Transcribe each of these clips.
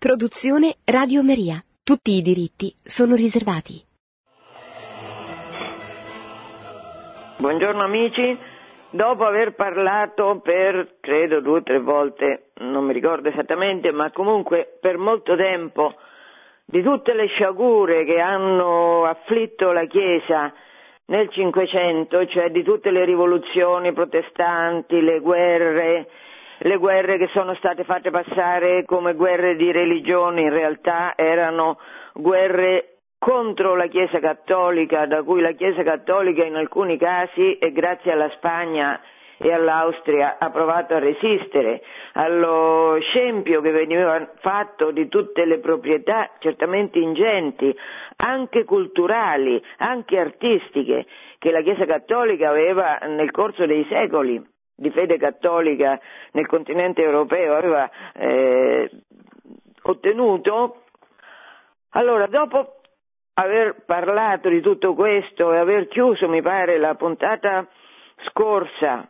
Produzione Radio Maria. Tutti i diritti sono riservati. Buongiorno amici, dopo aver parlato per credo due o tre volte, non mi ricordo esattamente, ma comunque per molto tempo di tutte le sciagure che hanno afflitto la Chiesa nel Cinquecento, cioè di tutte le rivoluzioni protestanti, le guerre, le guerre che sono state fatte passare come guerre di religione in realtà erano guerre contro la Chiesa Cattolica, da cui la Chiesa Cattolica in alcuni casi e grazie alla Spagna e all'Austria ha provato a resistere. Allo scempio che veniva fatto di tutte le proprietà certamente ingenti, anche culturali, anche artistiche, che la Chiesa Cattolica aveva nel corso dei secoli di fede cattolica nel continente europeo aveva eh, ottenuto, allora dopo aver parlato di tutto questo e aver chiuso, mi pare, la puntata scorsa,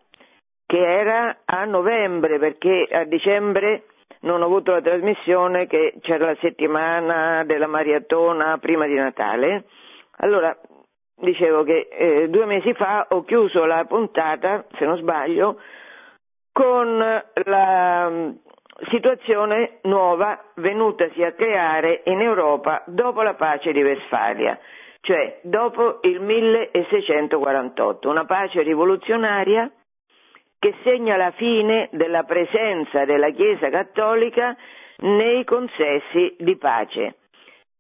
che era a novembre, perché a dicembre non ho avuto la trasmissione, che c'era la settimana della maratona prima di Natale, allora dicevo che eh, due mesi fa ho chiuso la puntata, se non sbaglio, con la mm, situazione nuova venutasi a creare in Europa dopo la pace di Westfalia, cioè dopo il 1648, una pace rivoluzionaria che segna la fine della presenza della Chiesa cattolica nei consessi di pace.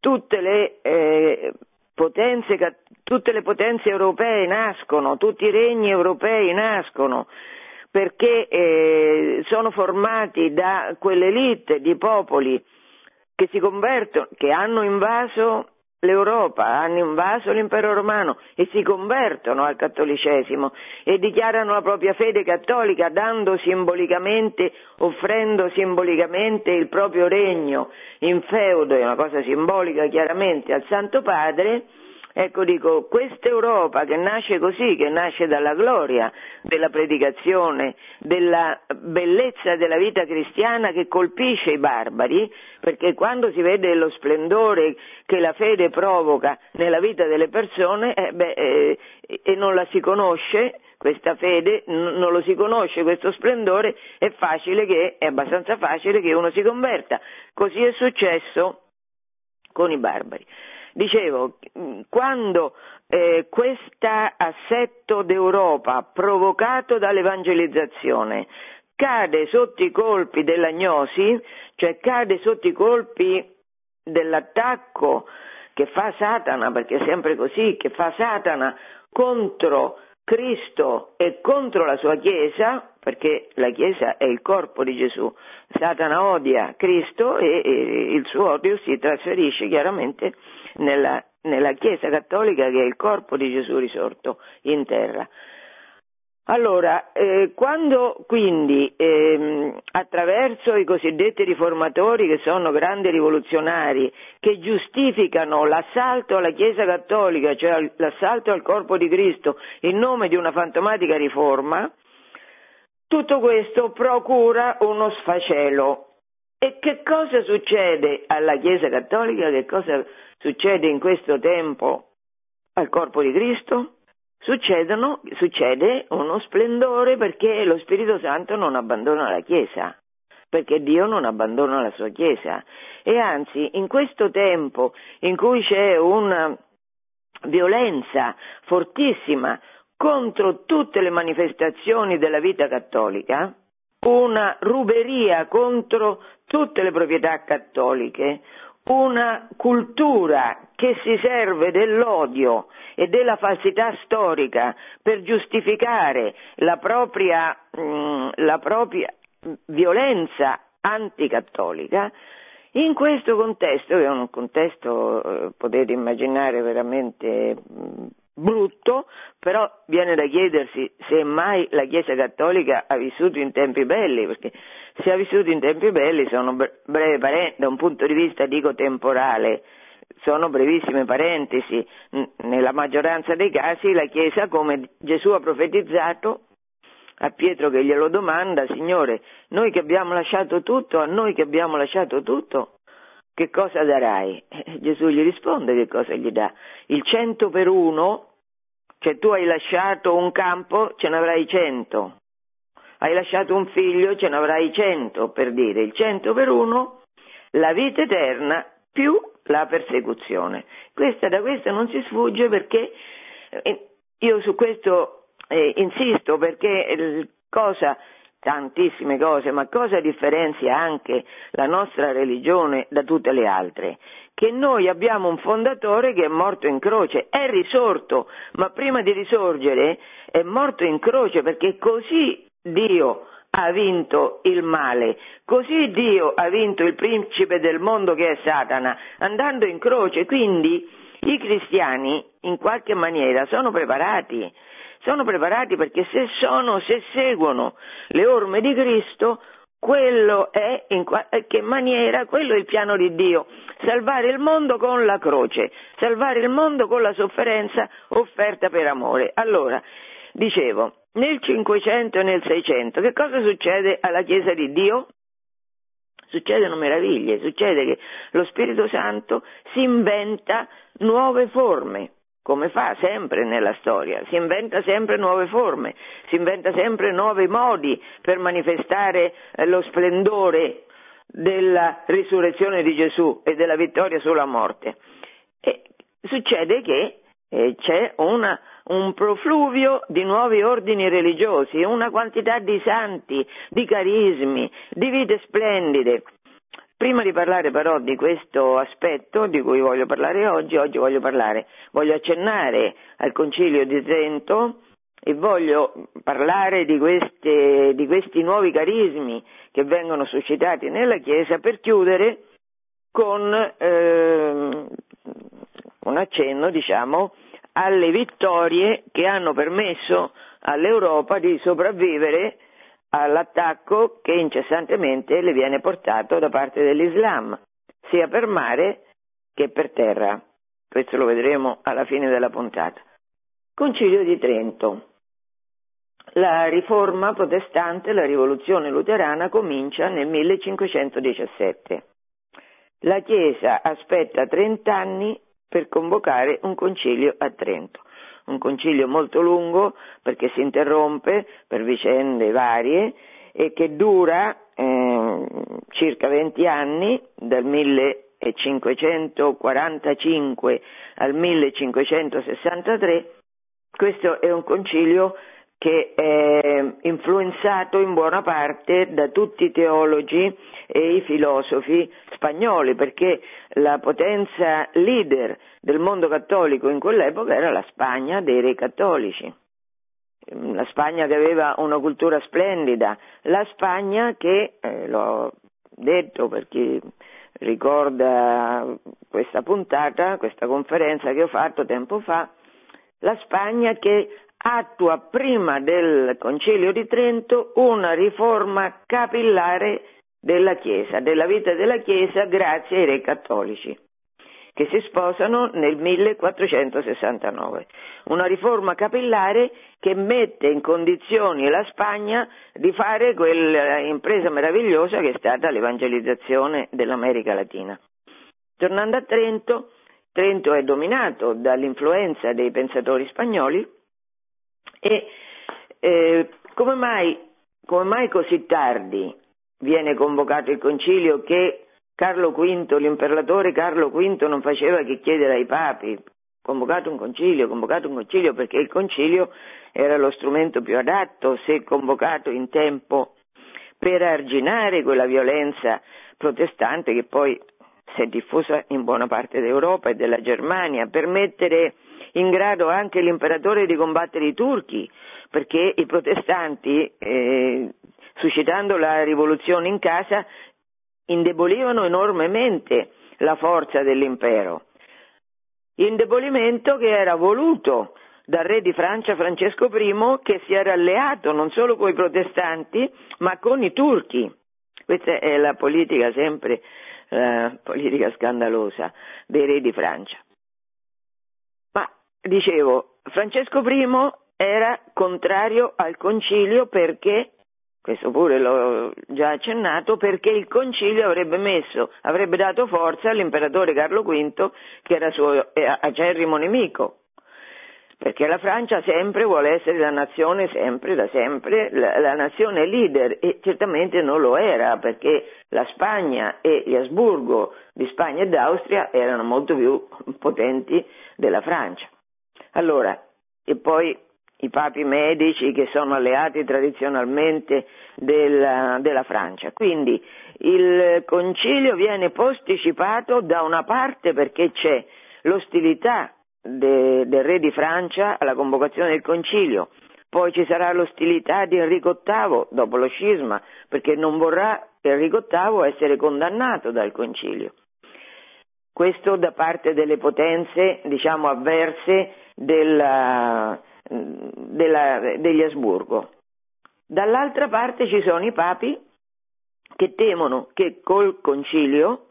Tutte le eh, potenze, tutte le potenze europee nascono, tutti i regni europei nascono perché eh, sono formati da quell'elite di popoli che si convertono, che hanno invaso l'Europa, hanno invaso l'impero romano e si convertono al cattolicesimo e dichiarano la propria fede cattolica dando simbolicamente, offrendo simbolicamente il proprio regno in feudo, è una cosa simbolica chiaramente al Santo Padre, Ecco, dico, questa Europa che nasce così, che nasce dalla gloria della predicazione, della bellezza della vita cristiana che colpisce i barbari, perché quando si vede lo splendore che la fede provoca nella vita delle persone eh, beh, eh, e non la si conosce, questa fede, non lo si conosce questo splendore, è che, è abbastanza facile che uno si converta. Così è successo con i barbari. Dicevo, quando eh, questo assetto d'Europa provocato dall'evangelizzazione cade sotto i colpi dell'agnosi, cioè cade sotto i colpi dell'attacco che fa Satana, perché è sempre così, che fa Satana contro Cristo e contro la sua Chiesa, perché la Chiesa è il corpo di Gesù. Satana odia Cristo e, e il suo odio si trasferisce chiaramente nella, nella Chiesa cattolica che è il corpo di Gesù risorto in terra. Allora, eh, quando quindi ehm, attraverso i cosiddetti riformatori, che sono grandi rivoluzionari, che giustificano l'assalto alla Chiesa cattolica, cioè l'assalto al corpo di Cristo, in nome di una fantomatica riforma, tutto questo procura uno sfacelo. E che cosa succede alla Chiesa cattolica? Che cosa succede in questo tempo al corpo di Cristo? succede uno splendore perché lo Spirito Santo non abbandona la Chiesa, perché Dio non abbandona la sua Chiesa. E anzi, in questo tempo in cui c'è una violenza fortissima contro tutte le manifestazioni della vita cattolica, una ruberia contro tutte le proprietà cattoliche, una cultura che si serve dell'odio e della falsità storica per giustificare la propria, mm, la propria violenza anticattolica, in questo contesto, che è un contesto, eh, potete immaginare, veramente mm, brutto, però viene da chiedersi se mai la Chiesa Cattolica ha vissuto in tempi belli, perché se ha vissuto in tempi belli sono breve parentesi, da un punto di vista dico temporale, sono brevissime parentesi, nella maggioranza dei casi la Chiesa, come Gesù ha profetizzato, a Pietro che glielo domanda, Signore, noi che abbiamo lasciato tutto, a noi che abbiamo lasciato tutto, che cosa darai? Gesù gli risponde che cosa gli dà. Il cento per uno, cioè tu hai lasciato un campo, ce ne avrai cento. Hai lasciato un figlio, ce ne avrai cento, per dire. Il cento per uno, la vita eterna più la persecuzione. Questa, da questo non si sfugge perché eh, io su questo eh, insisto perché eh, cosa tantissime cose, ma cosa differenzia anche la nostra religione da tutte le altre? Che noi abbiamo un fondatore che è morto in croce, è risorto, ma prima di risorgere è morto in croce perché così Dio ha vinto il male, così Dio ha vinto il principe del mondo che è Satana, andando in croce, quindi i cristiani in qualche maniera sono preparati. Sono preparati perché se sono, se seguono le orme di Cristo, quello è in che maniera, quello è il piano di Dio, salvare il mondo con la croce, salvare il mondo con la sofferenza offerta per amore. Allora, dicevo, nel 500 e nel 600 che cosa succede alla Chiesa di Dio? Succedono meraviglie, succede che lo Spirito Santo si inventa nuove forme, come fa sempre nella storia, si inventa sempre nuove forme, si inventa sempre nuovi modi per manifestare eh, lo splendore della risurrezione di Gesù e della vittoria sulla morte. E succede che eh, c'è una, un profluvio di nuovi ordini religiosi, una quantità di santi, di carismi, di vite splendide. Prima di parlare però di questo aspetto di cui voglio parlare oggi, oggi voglio parlare, voglio accennare al Concilio di Trento e voglio parlare di, queste, di questi nuovi carismi che vengono suscitati nella Chiesa per chiudere con eh, un accenno, diciamo, alle vittorie che hanno permesso all'Europa di sopravvivere all'attacco che incessantemente le viene portato da parte dell'Islam, sia per mare che per terra. Questo lo vedremo alla fine della puntata. Concilio di Trento. La riforma protestante, la rivoluzione luterana comincia nel 1517. La Chiesa aspetta 30 anni per convocare un concilio a Trento un concilio molto lungo perché si interrompe per vicende varie e che dura eh, circa 20 anni, dal 1545 al 1563. Questo è un concilio che è influenzato in buona parte da tutti i teologi e i filosofi spagnoli, perché la potenza leader del mondo cattolico in quell'epoca era la Spagna dei re cattolici. La Spagna che aveva una cultura splendida, la Spagna che, eh, l'ho detto per chi ricorda questa puntata, questa conferenza che ho fatto tempo fa, la Spagna che attua prima del Concilio di Trento una riforma capillare della Chiesa, della vita della Chiesa grazie ai re cattolici che si sposano nel 1469. Una riforma capillare che mette in condizioni la Spagna di fare quell'impresa meravigliosa che è stata l'evangelizzazione dell'America Latina. Tornando a Trento, Trento è dominato dall'influenza dei pensatori spagnoli e eh, come, mai, come mai così tardi viene convocato il concilio che Carlo V, l'imperatore Carlo V non faceva che chiedere ai papi, convocato un concilio, convocato un concilio perché il concilio era lo strumento più adatto se convocato in tempo per arginare quella violenza protestante che poi si è diffusa in buona parte d'Europa e della Germania, per mettere in grado anche l'imperatore di combattere i turchi, perché i protestanti, eh, suscitando la rivoluzione in casa, indebolivano enormemente la forza dell'impero. Indebolimento che era voluto dal re di Francia Francesco I che si era alleato non solo con i protestanti ma con i turchi. Questa è la politica sempre, la politica scandalosa dei re di Francia. Dicevo, Francesco I era contrario al concilio perché questo pure l'ho già accennato, perché il concilio avrebbe messo, avrebbe dato forza all'imperatore Carlo V, che era suo eh, acerrimo nemico, perché la Francia sempre vuole essere la nazione, sempre, da sempre, la, la, nazione leader e certamente non lo era perché la Spagna e gli Asburgo di Spagna e d'Austria erano molto più potenti della Francia. Allora, e poi i papi medici che sono alleati tradizionalmente della, della Francia. Quindi il concilio viene posticipato da una parte perché c'è l'ostilità de, del re di Francia alla convocazione del concilio, poi ci sarà l'ostilità di Enrico VIII dopo lo scisma, perché non vorrà Enrico VIII essere condannato dal concilio. Questo da parte delle potenze, diciamo, avverse della, della, degli Asburgo. Dall'altra parte ci sono i papi che temono che col concilio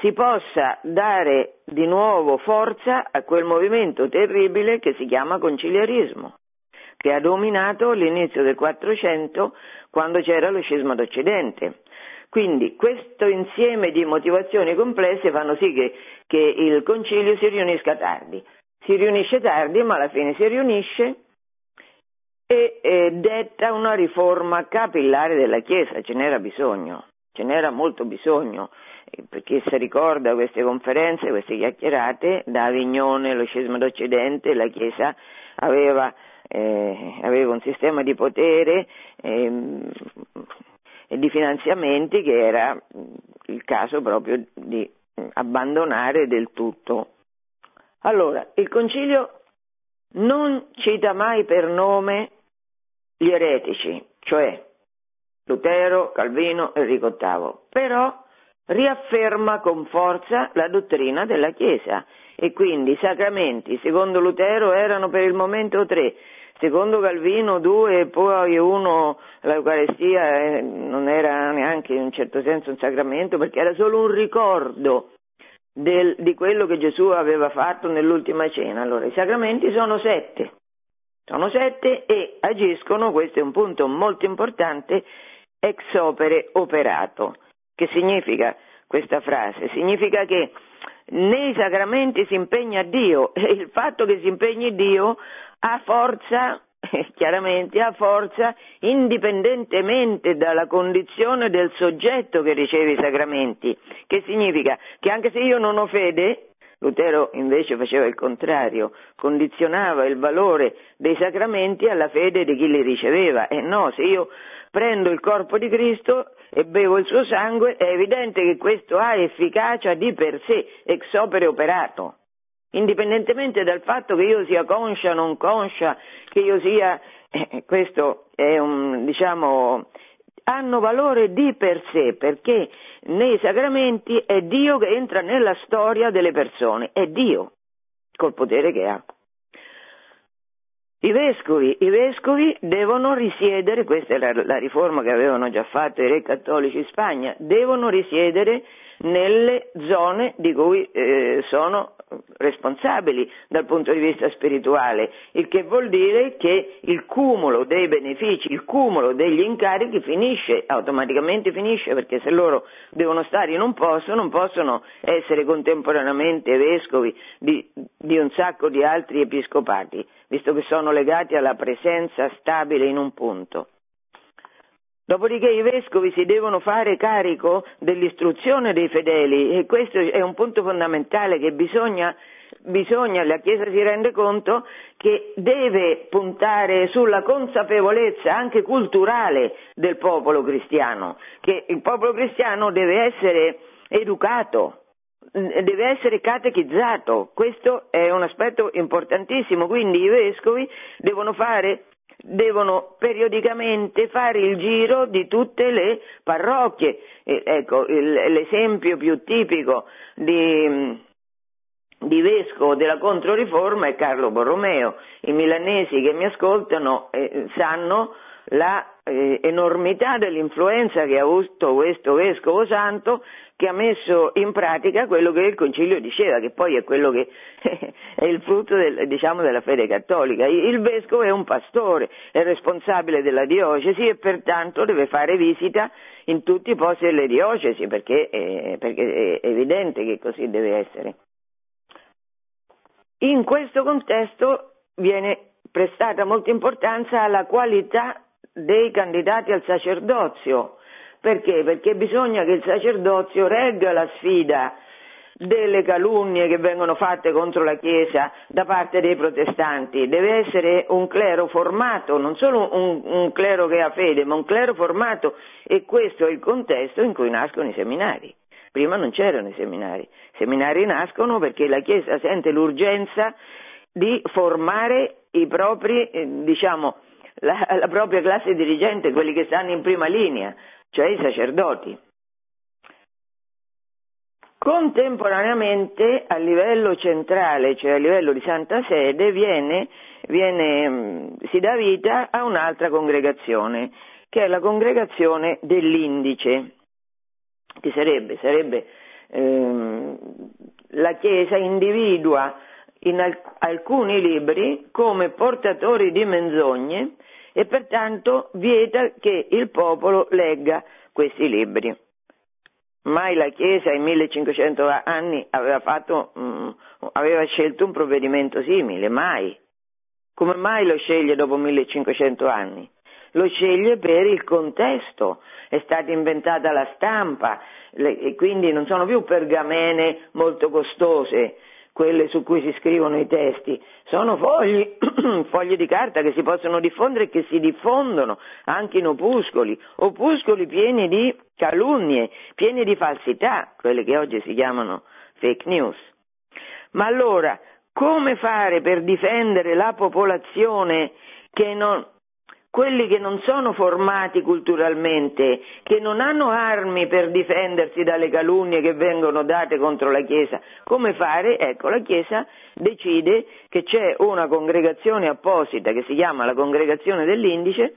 si possa dare di nuovo forza a quel movimento terribile che si chiama conciliarismo, che ha dominato l'inizio del 400 quando c'era lo scisma d'Occidente. Quindi questo insieme di motivazioni complesse fanno sì che, che il concilio si riunisca tardi. Si riunisce tardi, ma alla fine si riunisce e eh, detta una riforma capillare della Chiesa, ce n'era bisogno, ce n'era molto bisogno per chi si ricorda queste conferenze, queste chiacchierate, da Avignone, lo scisma d'Occidente, la Chiesa aveva, eh, aveva un sistema di potere eh, e di finanziamenti che era il caso proprio di abbandonare del tutto. Allora, il Concilio non cita mai per nome gli eretici, cioè Lutero, Calvino, Enrico VIII, però riafferma con forza la dottrina della Chiesa. E quindi i sacramenti, secondo Lutero, erano per il momento tre, secondo Calvino due e poi uno, l'Eucarestia eh, non era neanche in un certo senso un sacramento perché era solo un ricordo del, di quello che Gesù aveva fatto nell'ultima cena. Allora i sacramenti sono sette, sono sette e agiscono, questo è un punto molto importante, ex opere operato. Che significa questa frase? Significa che nei sacramenti si impegna Dio e il fatto che si impegni Dio ha forza, chiaramente ha forza indipendentemente dalla condizione del soggetto che riceve i sacramenti, che significa che anche se io non ho fede, Lutero invece faceva il contrario, condizionava il valore dei sacramenti alla fede di chi li riceveva. E no, se io prendo il corpo di Cristo e bevo il suo sangue, è evidente che questo ha efficacia di per sé, ex opere operato. Indipendentemente dal fatto che io sia conscia o non conscia, che io sia, eh, questo è un, diciamo, hanno valore di per sé, perché nei sacramenti è Dio che entra nella storia delle persone, è Dio, col potere che ha. I vescovi, I vescovi, devono risiedere, questa è la, la, riforma che avevano già fatto i re cattolici in Spagna, devono risiedere nelle zone di cui eh, sono responsabili dal punto di vista spirituale, il che vuol dire che il cumulo dei benefici, il cumulo degli incarichi finisce, automaticamente finisce, perché se loro devono stare in un posto non possono essere contemporaneamente vescovi di, di un sacco di altri episcopati visto che sono legati alla presenza stabile in un punto. Dopodiché i vescovi si devono fare carico dell'istruzione dei fedeli e questo è un punto fondamentale che bisogna, bisogna, la Chiesa si rende conto che deve puntare sulla consapevolezza anche culturale del popolo cristiano, che il popolo cristiano deve essere educato, deve essere catechizzato, questo è un aspetto importantissimo, quindi i vescovi devono fare devono periodicamente fare il giro di tutte le parrocchie. Eh, ecco, il, l'esempio più tipico di, di vescovo della Controriforma è Carlo Borromeo. I milanesi che mi ascoltano eh, sanno la eh, dell'influenza che ha avuto questo vescovo santo che ha messo in pratica quello che il concilio diceva, che poi è quello che è il frutto del, diciamo, della fede cattolica. Il vescovo è un pastore, è responsabile della diocesi e pertanto deve fare visita in tutti i posti delle diocesi perché, eh, perché è evidente che così deve essere. In questo contesto viene prestata molta importanza alla qualità dei candidati al sacerdozio. Perché? Perché bisogna che il sacerdozio regga la sfida delle calunnie che vengono fatte contro la Chiesa da parte dei protestanti. Deve essere un clero formato, non solo un, un clero che ha fede, ma un clero formato e questo è il contesto in cui nascono i seminari. Prima non c'erano i seminari. I seminari nascono perché la Chiesa sente l'urgenza di formare i propri, eh, diciamo, la, la propria classe dirigente, quelli che stanno in prima linea, cioè i sacerdoti. Contemporaneamente a livello centrale, cioè a livello di Santa Sede, viene, viene, mm, si dà vita a un'altra congregazione, che è la congregazione dell'Indice, che sarebbe, sarebbe ehm, la Chiesa individua in alc- alcuni libri come portatori di menzogne e pertanto vieta che il popolo legga questi libri. Mai la Chiesa in 1500 anni aveva, fatto, mm, aveva scelto un provvedimento simile, mai. Come mai lo sceglie dopo 1500 anni? Lo sceglie per il contesto, è stata inventata la stampa, le, e quindi non sono più pergamene molto costose, quelle su cui si scrivono i testi, sono fogli, fogli di carta che si possono diffondere e che si diffondono anche in opuscoli, opuscoli pieni di calunnie, pieni di falsità, quelle che oggi si chiamano fake news. Ma allora, come fare per difendere la popolazione che non, quelli che non sono formati culturalmente, che non hanno armi per difendersi dalle calunnie che vengono date contro la Chiesa, come fare? Ecco, la Chiesa decide che c'è una congregazione apposita che si chiama la congregazione dell'indice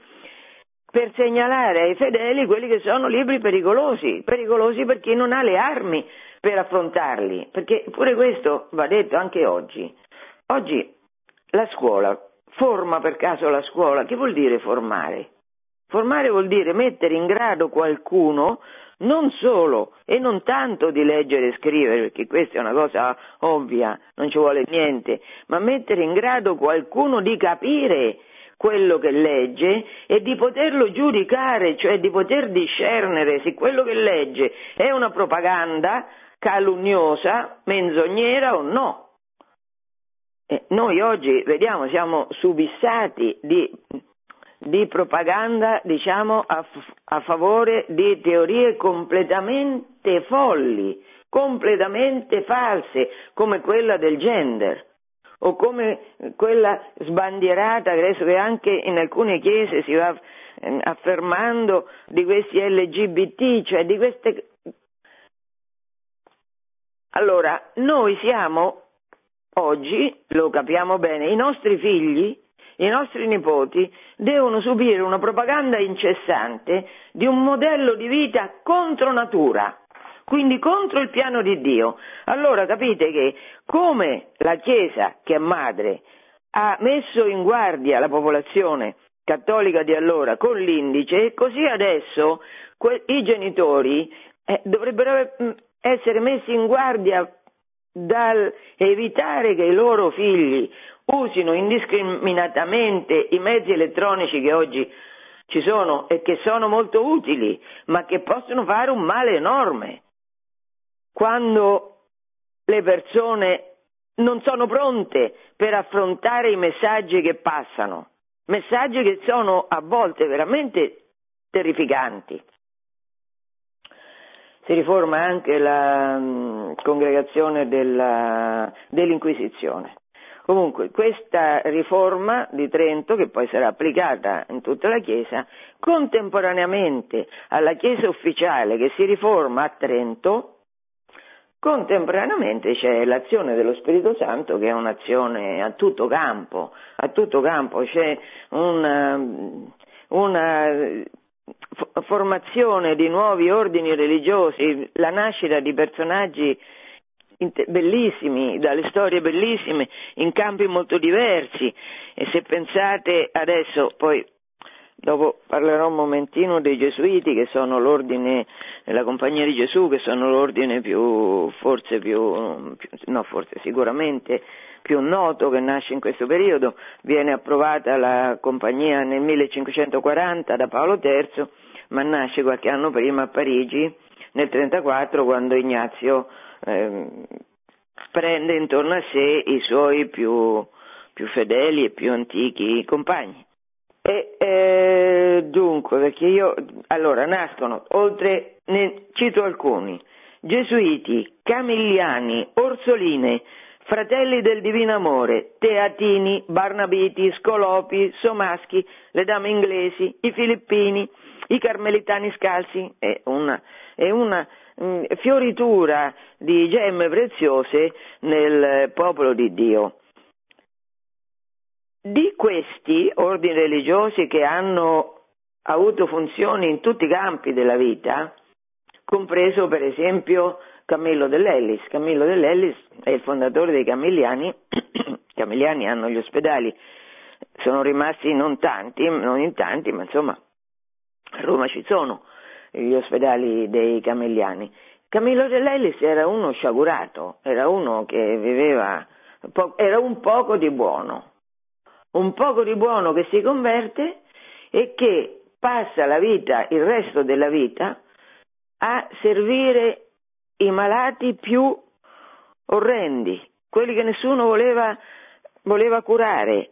per segnalare ai fedeli quelli che sono libri pericolosi, pericolosi per chi non ha le armi per affrontarli, perché pure questo va detto anche oggi. Oggi la scuola Forma per caso la scuola, che vuol dire formare? Formare vuol dire mettere in grado qualcuno non solo e non tanto di leggere e scrivere, perché questa è una cosa ovvia, non ci vuole niente, ma mettere in grado qualcuno di capire quello che legge e di poterlo giudicare, cioè di poter discernere se quello che legge è una propaganda calunniosa, menzognera o no. Noi oggi, vediamo, siamo subissati di, di propaganda, diciamo, a, a favore di teorie completamente folli, completamente false, come quella del gender o come quella sbandierata adesso che anche in alcune chiese si va eh, affermando di questi LGBT, cioè di queste... Allora, noi siamo Oggi, lo capiamo bene, i nostri figli, i nostri nipoti devono subire una propaganda incessante di un modello di vita contro natura, quindi contro il piano di Dio. Allora capite che come la Chiesa, che è madre, ha messo in guardia la popolazione cattolica di allora con l'indice, così adesso que- i genitori eh, dovrebbero mm, essere messi in guardia dal evitare che i loro figli usino indiscriminatamente i mezzi elettronici che oggi ci sono e che sono molto utili, ma che possono fare un male enorme. Quando le persone non sono pronte per affrontare i messaggi che passano, messaggi che sono a volte veramente terrificanti si riforma anche la mh, mm, congregazione della, dell'Inquisizione. Comunque, questa riforma di Trento, che poi sarà applicata in tutta la Chiesa, contemporaneamente alla Chiesa ufficiale che si riforma a Trento, contemporaneamente c'è l'azione dello Spirito Santo che è un'azione a tutto campo, a tutto campo c'è un, una formazione di nuovi ordini religiosi, la nascita di personaggi bellissimi, dalle storie bellissime, in campi molto diversi. E se pensate adesso, poi dopo parlerò un momentino dei Gesuiti che sono l'ordine, la Compagnia di Gesù che sono l'ordine più, forse più no forse sicuramente più noto che nasce in questo periodo, viene approvata la Compagnia nel 1540 da Paolo III, ma nasce qualche anno prima a Parigi nel 1934 quando Ignazio eh, prende intorno a sé i suoi più, più fedeli e più antichi compagni. E, eh, dunque, perché io, allora, nascono, oltre, ne cito alcuni, Gesuiti, Camigliani, Orsoline, Fratelli del Divino Amore, Teatini, Barnabiti, Scolopi, Somaschi, le dame inglesi, i Filippini, i Carmelitani Scalzi, è una, è una Mm, fioritura di gemme preziose nel popolo di Dio. Di questi ordini religiosi che hanno avuto funzioni in tutti i campi della vita, compreso per esempio Camillo dell'Ellis. Camillo dell'Ellis è il fondatore dei Camilliani, i Camilliani hanno gli ospedali, sono rimasti non tanti, non in tanti, ma insomma a Roma ci sono gli ospedali dei Camilliani. Camillo Dell'Ellis era uno sciagurato, era uno che viveva, era un poco di buono, un poco di buono che si converte e che passa la vita, il resto della vita, a servire i malati più orrendi, quelli che nessuno voleva, voleva curare.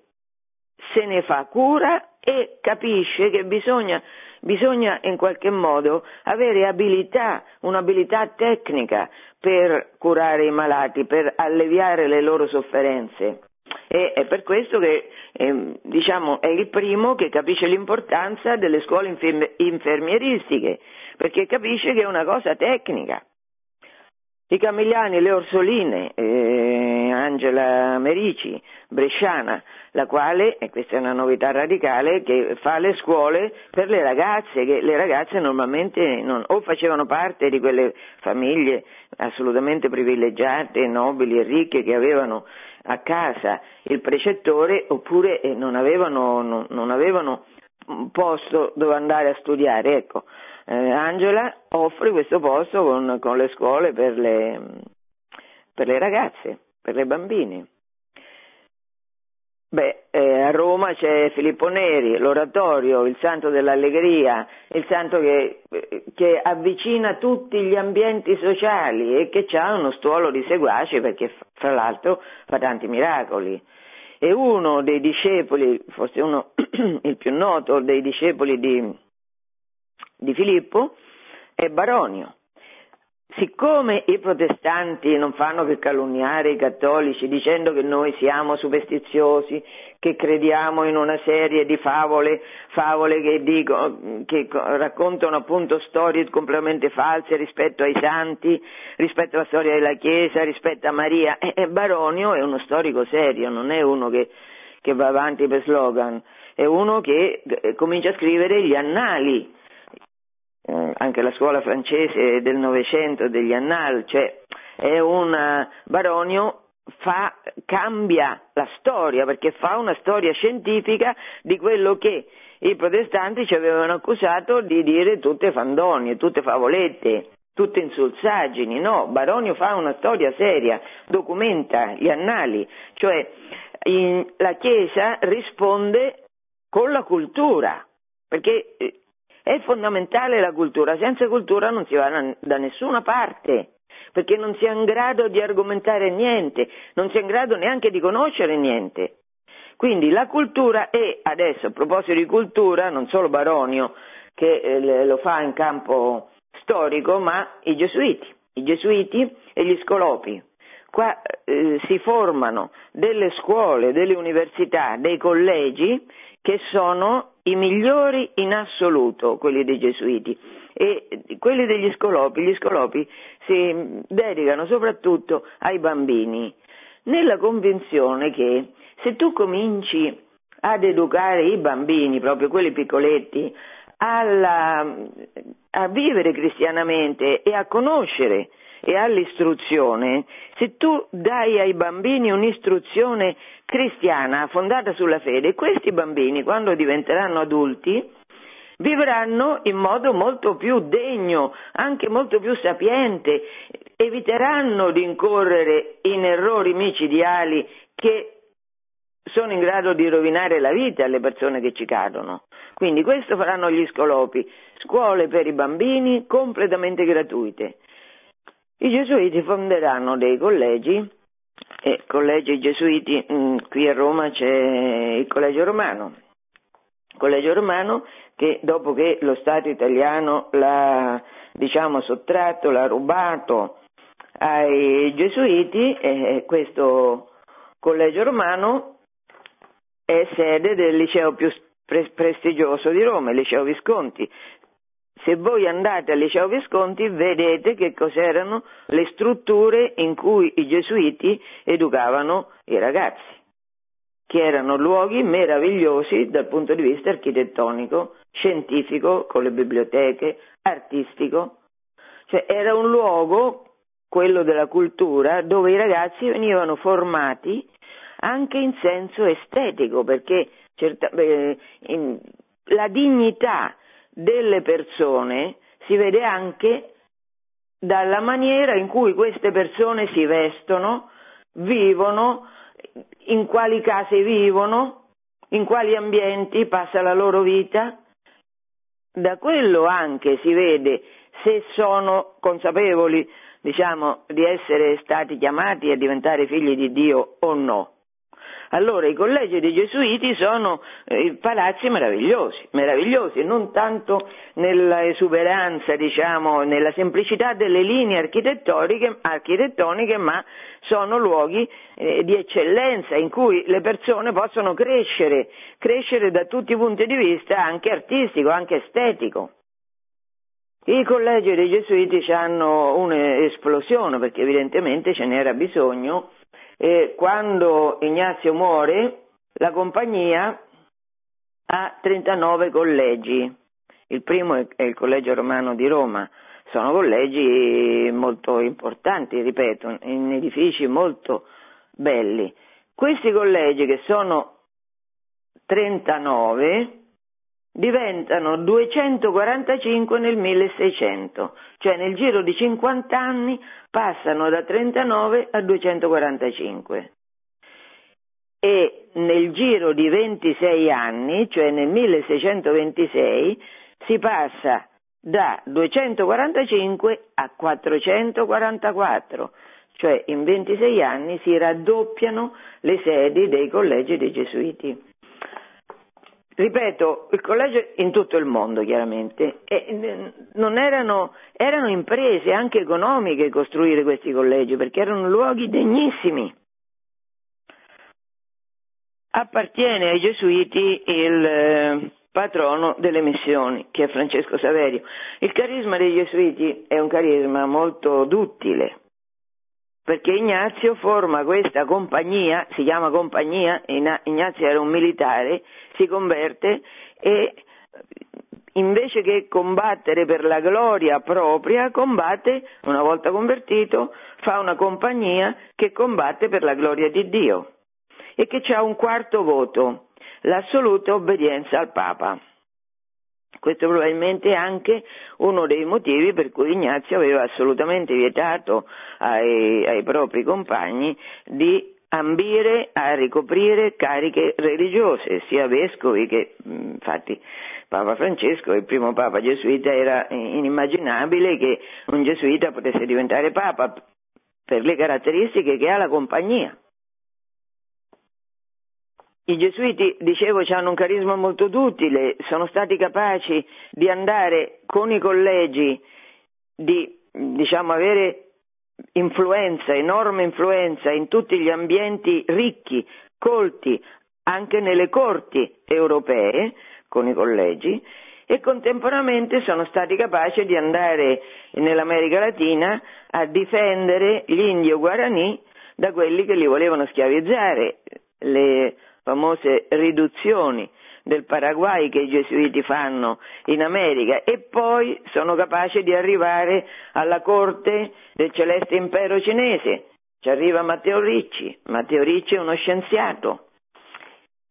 Se ne fa cura e capisce che bisogna bisogna in qualche modo avere abilità, un'abilità tecnica per curare i malati, per alleviare le loro sofferenze. E è per questo che eh, diciamo, è il primo che capisce l'importanza delle scuole infermieristiche, perché capisce che è una cosa tecnica. I Camigliani, le Orsoline, eh, Angela Merici, Bresciana, la quale, e questa è una novità radicale, che fa le scuole per le ragazze, che le ragazze normalmente non, o facevano parte di quelle famiglie assolutamente privilegiate, nobili e ricche che avevano a casa il precettore oppure eh, non avevano, non, non avevano un posto dove andare a studiare. Ecco, eh, Angela offre questo posto con, con le scuole per le, per le ragazze, per le bambine. Beh, eh, a Roma c'è Filippo Neri, l'oratorio, il santo dell'allegria, il santo che, che, avvicina tutti gli ambienti sociali e che ha uno stuolo di seguaci perché fra l'altro fa tanti miracoli. E uno dei discepoli, forse uno il più noto dei discepoli di, di Filippo è Baronio. Siccome i protestanti non fanno che calunniare i cattolici dicendo che noi siamo superstiziosi, che crediamo in una serie di favole, favole che, dico, che raccontano appunto storie completamente false rispetto ai santi, rispetto alla storia della Chiesa, rispetto a Maria, e, Baronio è uno storico serio, non è uno che, che va avanti per slogan, è uno che eh, comincia a scrivere gli annali eh, anche la scuola francese del Novecento, degli Annales, cioè è un baronio fa, cambia la storia perché fa una storia scientifica di quello che i protestanti ci avevano accusato di dire tutte fandonie, tutte favolette, tutte insulsaggini. No, Baronio fa una storia seria, documenta gli annali, cioè in, la Chiesa risponde con la cultura, perché eh, è fondamentale la cultura, senza cultura non si va da nessuna parte, perché non si è in grado di argomentare niente, non si è in grado neanche di conoscere niente. Quindi la cultura è adesso, a proposito di cultura, non solo Baronio che eh, lo fa in campo storico, ma i gesuiti, i gesuiti e gli scolopi. Qua eh, si formano delle scuole, delle università, dei collegi che sono i migliori in assoluto, quelli dei gesuiti, e quelli degli scolopi, gli scolopi si dedicano soprattutto ai bambini, nella convinzione che se tu cominci ad educare i bambini, proprio quelli piccoletti, alla, a vivere cristianamente e a conoscere e all'istruzione, se tu dai ai bambini un'istruzione cristiana fondata sulla fede, questi bambini quando diventeranno adulti vivranno in modo molto più degno, anche molto più sapiente, eviteranno di incorrere in errori micidiali che sono in grado di rovinare la vita alle persone che ci cadono. Quindi questo faranno gli scolopi, scuole per i bambini completamente gratuite. I gesuiti fonderanno dei collegi, e collegi gesuiti, mm, qui a Roma c'è il collegio romano, collegio romano che dopo che lo Stato italiano l'ha diciamo, sottratto, l'ha rubato ai gesuiti, eh, questo collegio romano è sede del liceo più pre- prestigioso di Roma, il liceo Visconti. Se voi andate al liceo Visconti vedete che cos'erano le strutture in cui i gesuiti educavano i ragazzi, che erano luoghi meravigliosi dal punto di vista architettonico, scientifico, con le biblioteche, artistico. Cioè era un luogo, quello della cultura, dove i ragazzi venivano formati anche in senso estetico, perché certa, eh, in, la dignità delle persone si vede anche dalla maniera in cui queste persone si vestono, vivono, in quali case vivono, in quali ambienti passa la loro vita. Da quello anche si vede se sono consapevoli, diciamo, di essere stati chiamati a diventare figli di Dio o no. Allora i collegi dei gesuiti sono eh, palazzi meravigliosi, meravigliosi, non tanto nella esuberanza, diciamo, nella semplicità delle linee architettoniche, architettoniche ma sono luoghi eh, di eccellenza in cui le persone possono crescere, crescere da tutti i punti di vista, anche artistico, anche estetico. I collegi dei gesuiti hanno un'esplosione perché evidentemente ce n'era bisogno e quando Ignazio muore, la ha 39 collegi. Il primo è il Collegio Romano di Roma. Sono collegi molto importanti, ripeto, in edifici molto belli. Questi collegi, che sono 39, diventano 245 nel 1600, cioè nel giro di 50 anni passano da 39 a 245 e nel giro di 26 anni, cioè nel 1626, si passa da 245 a 444, cioè in 26 anni si raddoppiano le sedi dei collegi dei gesuiti. Ripeto, il collegio in tutto il mondo chiaramente, erano, erano imprese anche economiche costruire questi collegi perché erano luoghi degnissimi. Appartiene ai gesuiti il eh, patrono delle missioni, che è Francesco Saverio. Il carisma dei gesuiti è un carisma molto duttile, perché Ignazio forma questa compagnia, si chiama compagnia, Ignazio era un militare, si converte e invece che combattere per la gloria propria, combatte, una volta convertito, fa una compagnia che combatte per la gloria di Dio e che ha un quarto voto, l'assoluta obbedienza al Papa. Questo probabilmente è anche uno dei motivi per cui Ignazio aveva assolutamente vietato ai, ai propri compagni di ambire a ricoprire cariche religiose, sia vescovi che infatti Papa Francesco, il primo Papa gesuita, era inimmaginabile che un gesuita potesse diventare Papa per le caratteristiche che ha la compagnia. I gesuiti, dicevo, hanno un carisma molto duttile, sono stati capaci di andare con i collegi, di diciamo, avere influenza, enorme influenza in tutti gli ambienti ricchi, colti, anche nelle corti europee, con i collegi, e contemporaneamente sono stati capaci di andare nell'America Latina a difendere gli indio guarani da quelli che li volevano schiavizzare. Le famose riduzioni del Paraguay che i gesuiti fanno in America e poi sono capaci di arrivare alla corte del celeste impero cinese. Ci arriva Matteo Ricci, Matteo Ricci è uno scienziato,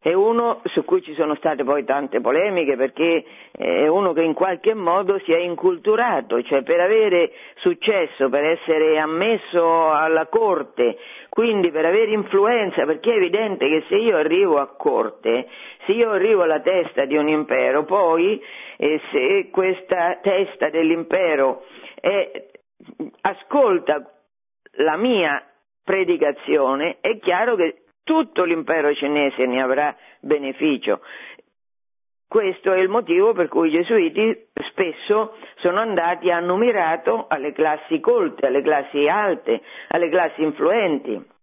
è uno su cui ci sono state poi tante polemiche perché è uno che in qualche modo si è inculturato, cioè per avere successo, per essere ammesso alla corte, quindi per avere influenza, perché è evidente che se io arrivo a corte, se io arrivo alla testa di un impero, poi eh, se questa testa dell'impero è, ascolta la mia predicazione, è chiaro che tutto l'impero cinese ne avrà beneficio. Questo è il motivo per cui i gesuiti spesso sono andati, hanno mirato alle classi colte, alle classi alte, alle classi influenti.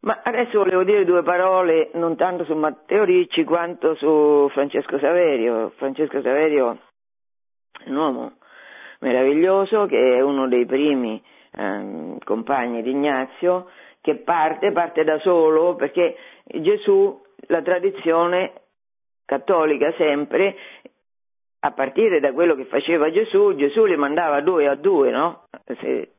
Ma adesso volevo dire due parole non tanto su Matteo Ricci quanto su Francesco Saverio. Francesco Saverio è un uomo meraviglioso che è uno dei primi eh, compagni di Ignazio che parte, parte da solo, perché Gesù, la tradizione cattolica sempre, a partire da quello che faceva Gesù, Gesù li mandava due a due, no? Se,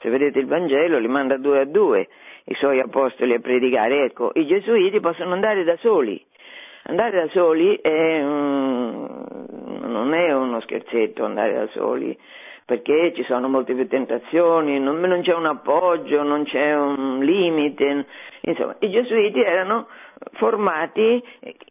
se vedete il Vangelo li manda due a due i suoi apostoli a predicare. Ecco, i gesuiti possono andare da soli. Andare da soli è, non è uno scherzetto andare da soli, perché ci sono molte più tentazioni, non, non, c'è un appoggio, non c'è un limite. Insomma, i gesuiti erano formati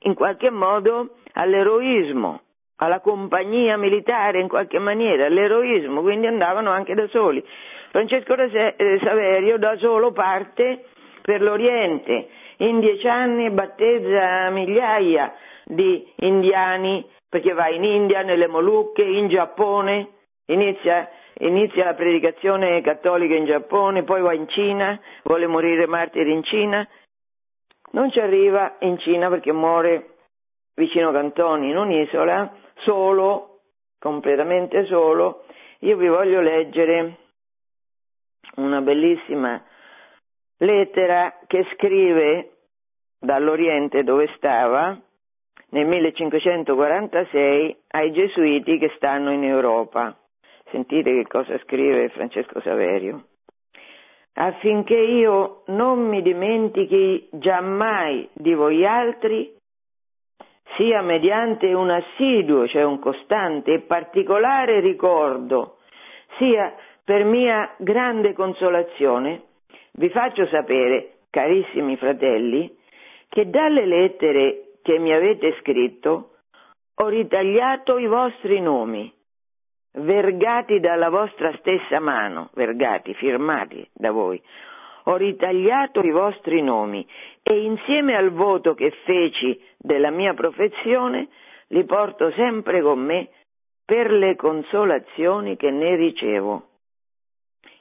in qualche modo all'eroismo, alla compagnia militare in qualche maniera, all'eroismo, quindi andavano anche da soli. Francesco eh, Saverio da solo parte per l'Oriente, in dieci anni battezza migliaia di indiani perché va in India, nelle Molucche, in Giappone, Inizia, inizia, la predicazione cattolica in Giappone, poi va in Cina, vuole morire martire in Cina, non ci arriva in Cina perché muore vicino Cantoni, in un'isola, solo, completamente solo. Io vi voglio leggere una bellissima lettera che scrive dall'Oriente dove stava nel 1546 ai gesuiti che stanno in Europa. Sentite che cosa scrive Francesco Saverio. Affinché io non mi dimentichi giammai di voi altri, sia mediante un assiduo, cioè un costante e particolare ricordo, sia per mia grande consolazione, vi faccio sapere, carissimi fratelli, che dalle lettere che mi avete scritto ho ritagliato i vostri nomi vergati dalla vostra stessa mano, vergati, firmati da voi. Ho ritagliato i vostri nomi e insieme al voto che feci della mia profezione li porto sempre con me per le consolazioni che ne ricevo.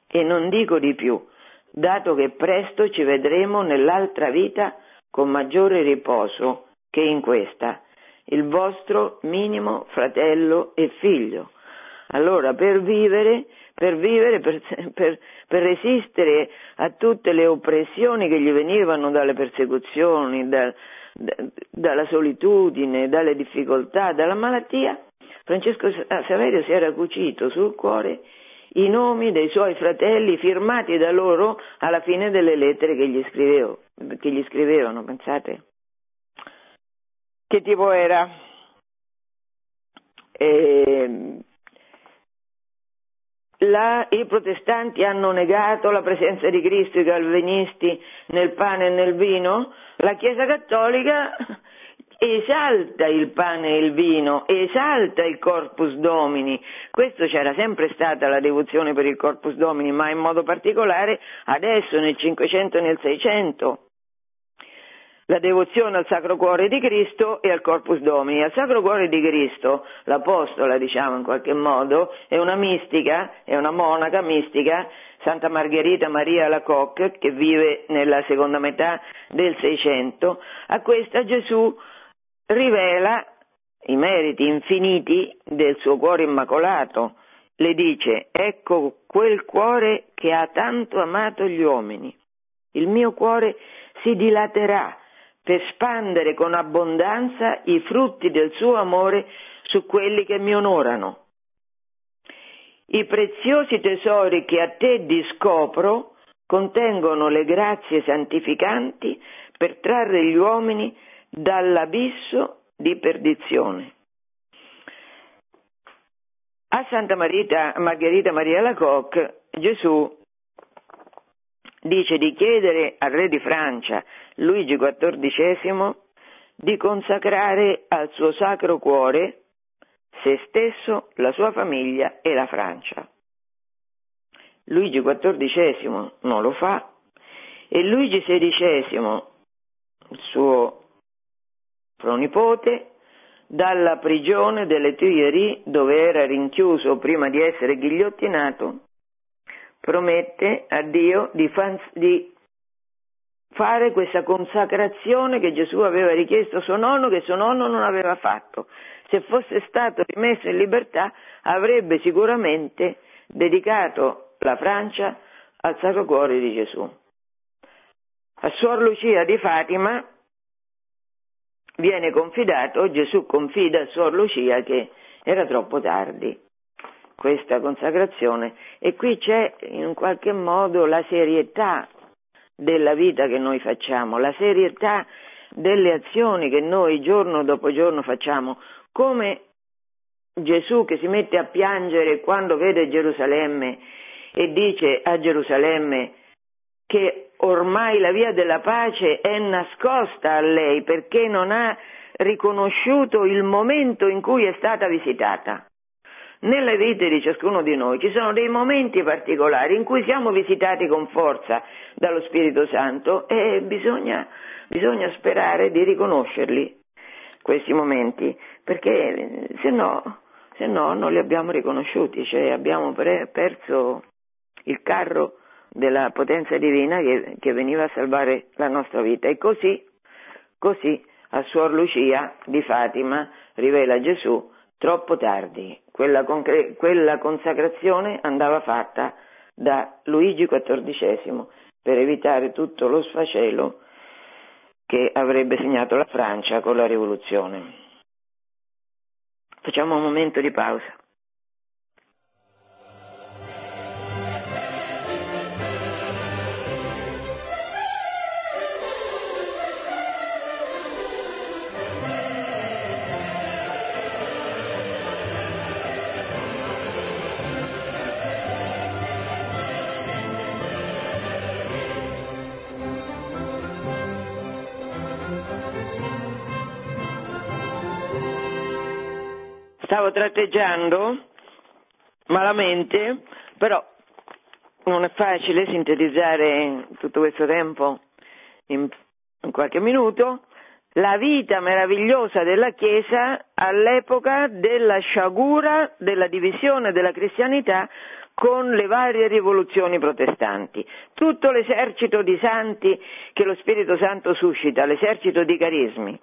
E non dico di più, dato che presto ci vedremo nell'altra vita con maggiore riposo che in questa, il vostro minimo fratello e figlio allora, per vivere, per, vivere per, per, per, resistere a tutte le oppressioni che gli venivano dalle persecuzioni, da, da, dalla solitudine, dalle difficoltà, dalla malattia, Francesco Saverio si era cucito sul cuore i nomi dei suoi fratelli firmati da loro alla fine delle lettere che gli, scrivevo, che gli scrivevano, pensate. Che tipo era? E la, i protestanti hanno negato la presenza di Cristo, i calvinisti, nel pane e nel vino, la Chiesa cattolica esalta il pane e il vino, esalta il corpus domini. Questo c'era sempre stata la devozione per il corpus domini, ma in modo particolare adesso nel 500 e nel 600 la devozione al Sacro Cuore di Cristo e al Corpus Domini. Al Sacro Cuore di Cristo, l'apostola, diciamo in qualche modo, è una mistica, è una monaca mistica, Santa Margherita Maria Lacocque, che vive nella seconda metà del Seicento. A questa Gesù rivela i meriti infiniti del suo cuore immacolato. Le dice, ecco quel cuore che ha tanto amato gli uomini. Il mio cuore si dilaterà per spandere con abbondanza i frutti del suo amore su quelli che mi onorano. I preziosi tesori che a te discopro contengono le grazie santificanti per trarre gli uomini dall'abisso di perdizione. A Santa Marita, Margherita Maria Lacoque Gesù dice di chiedere al re di Francia, Luigi XIV, di consacrare al suo sacro cuore se stesso, la sua famiglia e la Francia. Luigi XIV non lo fa e Luigi XVI, il suo pronipote, dalla prigione delle Tuileries dove era rinchiuso prima di essere ghigliottinato, promette a Dio di, fan, di fare questa consacrazione che Gesù aveva richiesto a suo nonno, che suo nonno non aveva fatto. Se fosse stato rimesso in libertà avrebbe sicuramente dedicato la Francia al Sacro Cuore di Gesù. A Suor Lucia di Fatima viene confidato, Gesù confida a Suor Lucia che era troppo tardi questa consacrazione e qui c'è in qualche modo la serietà della vita che noi facciamo, la serietà delle azioni che noi giorno dopo giorno facciamo, come Gesù che si mette a piangere quando vede Gerusalemme e dice a Gerusalemme che ormai la via della pace è nascosta a lei perché non ha riconosciuto il momento in cui è stata visitata. Nelle vite di ciascuno di noi ci sono dei momenti particolari in cui siamo visitati con forza dallo Spirito Santo e bisogna, bisogna sperare di riconoscerli, questi momenti, perché se no, se no non li abbiamo riconosciuti, cioè abbiamo pre- perso il carro della potenza divina che, che, veniva a salvare la nostra vita. E così, così a Suor Lucia di Fatima rivela Gesù troppo tardi. Quella, concre- quella consacrazione andava fatta da Luigi XIV per evitare tutto lo sfacelo che avrebbe segnato la Francia con la rivoluzione. Facciamo un momento di pausa. Stavo tratteggiando malamente, però non è facile sintetizzare tutto questo tempo in, in qualche minuto, la vita meravigliosa della Chiesa all'epoca della sciagura, della divisione della cristianità con le varie rivoluzioni protestanti. Tutto l'esercito di santi che lo Spirito Santo suscita, l'esercito di carismi,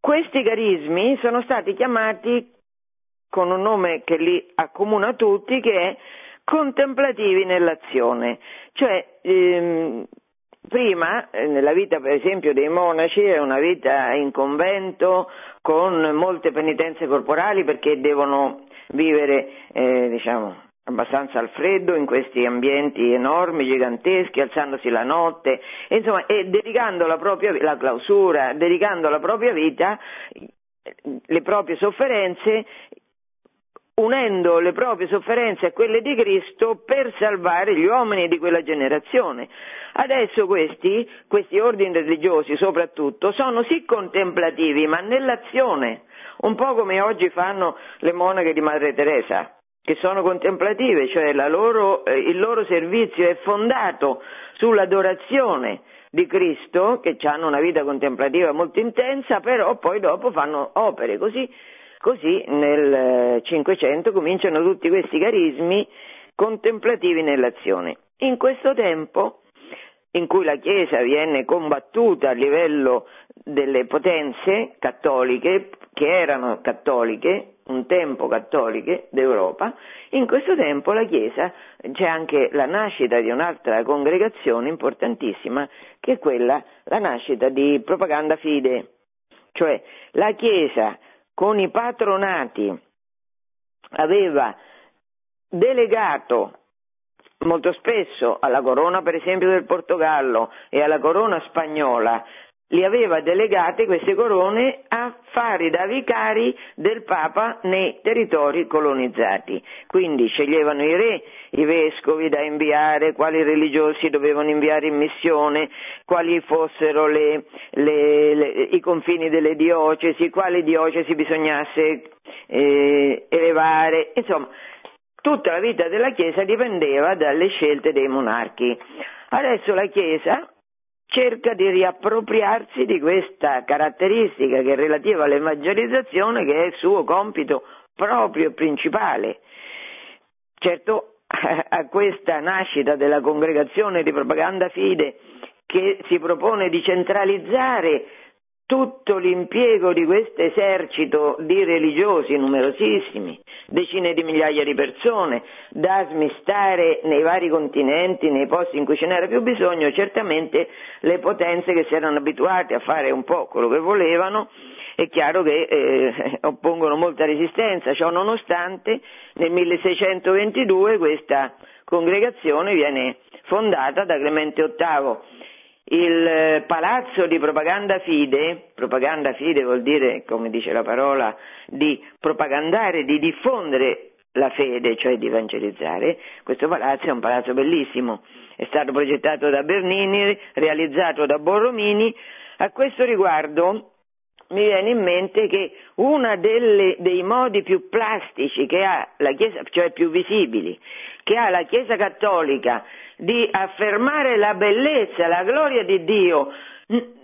questi carismi sono stati chiamati con un nome che li accomuna tutti, che è contemplativi nell'azione, cioè ehm, prima eh, nella vita per esempio dei monaci è una vita in convento con molte penitenze corporali perché devono vivere eh, diciamo abbastanza al freddo in questi ambienti enormi, giganteschi, alzandosi la notte, insomma, e dedicando la propria la clausura, dedicando la propria vita, le proprie sofferenze, unendo le proprie sofferenze a quelle di Cristo per salvare gli uomini di quella generazione. Adesso questi, questi ordini religiosi soprattutto, sono sì contemplativi, ma nell'azione, un po' come oggi fanno le monache di Madre Teresa che sono contemplative, cioè loro, eh, il loro servizio è fondato sull'adorazione di Cristo, che hanno una vita contemplativa molto intensa, però poi dopo fanno opere, così, così nel Cinquecento cominciano tutti questi carismi contemplativi nell'azione. In questo tempo, in cui la Chiesa viene combattuta a livello delle potenze cattoliche, che erano cattoliche, un tempo cattoliche d'Europa, in questo tempo la Chiesa c'è anche la nascita di un'altra congregazione importantissima che è quella, la nascita di propaganda fide, cioè la Chiesa con i patronati aveva delegato molto spesso alla corona per esempio del Portogallo e alla corona spagnola li aveva delegate queste corone a fare da vicari del Papa nei territori colonizzati. Quindi sceglievano i re, i vescovi da inviare, quali religiosi dovevano inviare in missione, quali fossero le, le, le, i confini delle diocesi, quali diocesi bisognasse eh, elevare, insomma tutta la vita della Chiesa dipendeva dalle scelte dei monarchi. Adesso la Chiesa cerca di riappropriarsi di questa caratteristica che è relativa all'evangelizzazione che è il suo compito proprio e principale. Certo, a questa nascita della congregazione di propaganda fide che si propone di centralizzare tutto l'impiego di questo esercito di religiosi numerosissimi, decine di migliaia di persone, da smistare nei vari continenti, nei posti in cui ce n'era più bisogno, certamente le potenze che si erano abituate a fare un po' quello che volevano, è chiaro che eh, oppongono molta resistenza, ciò nonostante nel 1622 questa congregazione viene fondata da Clemente VIII il eh, palazzo di propaganda fide, propaganda fide vuol dire, come dice la parola, di propagandare, di diffondere la fede, cioè di evangelizzare, questo palazzo è un palazzo bellissimo, è stato progettato da Bernini, realizzato da Borromini. A questo riguardo mi viene in mente che uno dei modi più plastici che ha la Chiesa, cioè più visibili, che ha la Chiesa cattolica di affermare la bellezza, la gloria di Dio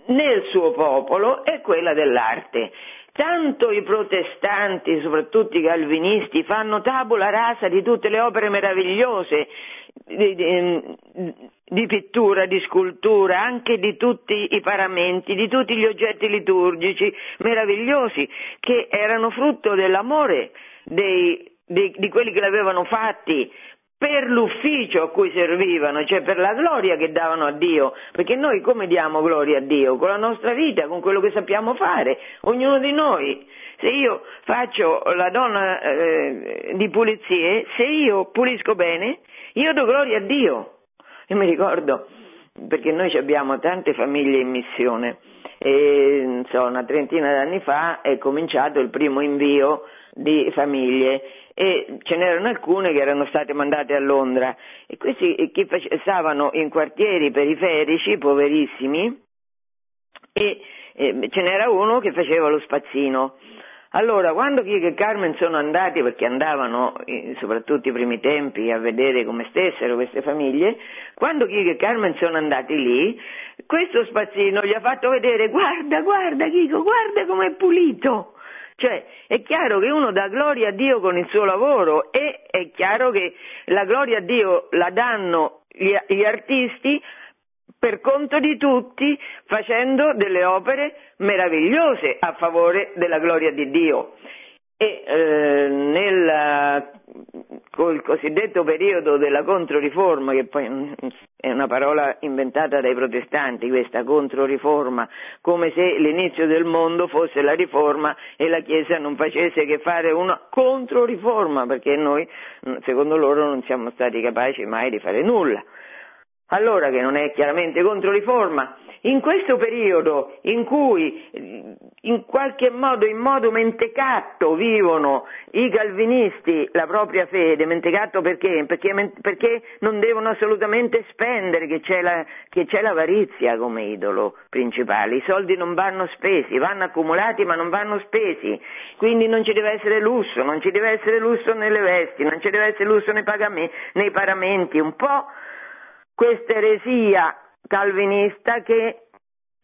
nel suo popolo è quella dell'arte. Tanto i protestanti, soprattutto i calvinisti, fanno tabula rasa di tutte le opere meravigliose di, di, di, pittura, di scultura, anche di tutti i paramenti, di tutti gli oggetti liturgici meravigliosi che erano frutto dell'amore dei, di quelli che l'avevano fatti, per l'ufficio a cui servivano, cioè per la gloria che davano a Dio, perché noi come diamo gloria a Dio? Con la nostra vita, con quello che sappiamo fare, ognuno di noi. Se io faccio la donna eh, di pulizie, se io pulisco bene, io do gloria a Dio. Io mi ricordo, perché noi abbiamo tante famiglie in missione, e so, una trentina d'anni fa è cominciato il primo invio di famiglie e ce n'erano alcune che erano state mandate a Londra e questi che stavano in quartieri periferici, poverissimi, e eh, ce n'era uno che faceva lo spazzino. Allora, quando Chico e Carmen sono andati, perché andavano soprattutto i primi tempi a vedere come stessero queste famiglie, quando Chico e Carmen sono andati lì, questo spazzino gli ha fatto vedere, guarda, guarda Chico, guarda com'è pulito. Cioè è chiaro che uno dà gloria a Dio con il suo lavoro e è chiaro che la gloria a Dio la danno gli, gli artisti per conto di tutti facendo delle opere meravigliose a favore della gloria di Dio. E eh, nel col cosiddetto periodo della controriforma, che poi è una parola inventata dai protestanti, questa controriforma, come se l'inizio del mondo fosse la riforma e la Chiesa non facesse che fare una controriforma, perché noi, secondo loro, non siamo stati capaci mai di fare nulla. Allora che non è chiaramente controriforma, in questo periodo in cui in qualche modo, in modo mentecatto vivono i calvinisti la propria fede, mentecatto perché? Perché, perché non devono assolutamente spendere, che c'è, la, che c'è l'avarizia come idolo principale, i soldi non vanno spesi, vanno accumulati ma non vanno spesi, quindi non ci deve essere lusso, non ci deve essere lusso nelle vesti, non ci deve essere lusso nei, pagamenti, nei paramenti, un po' questa eresia calvinista che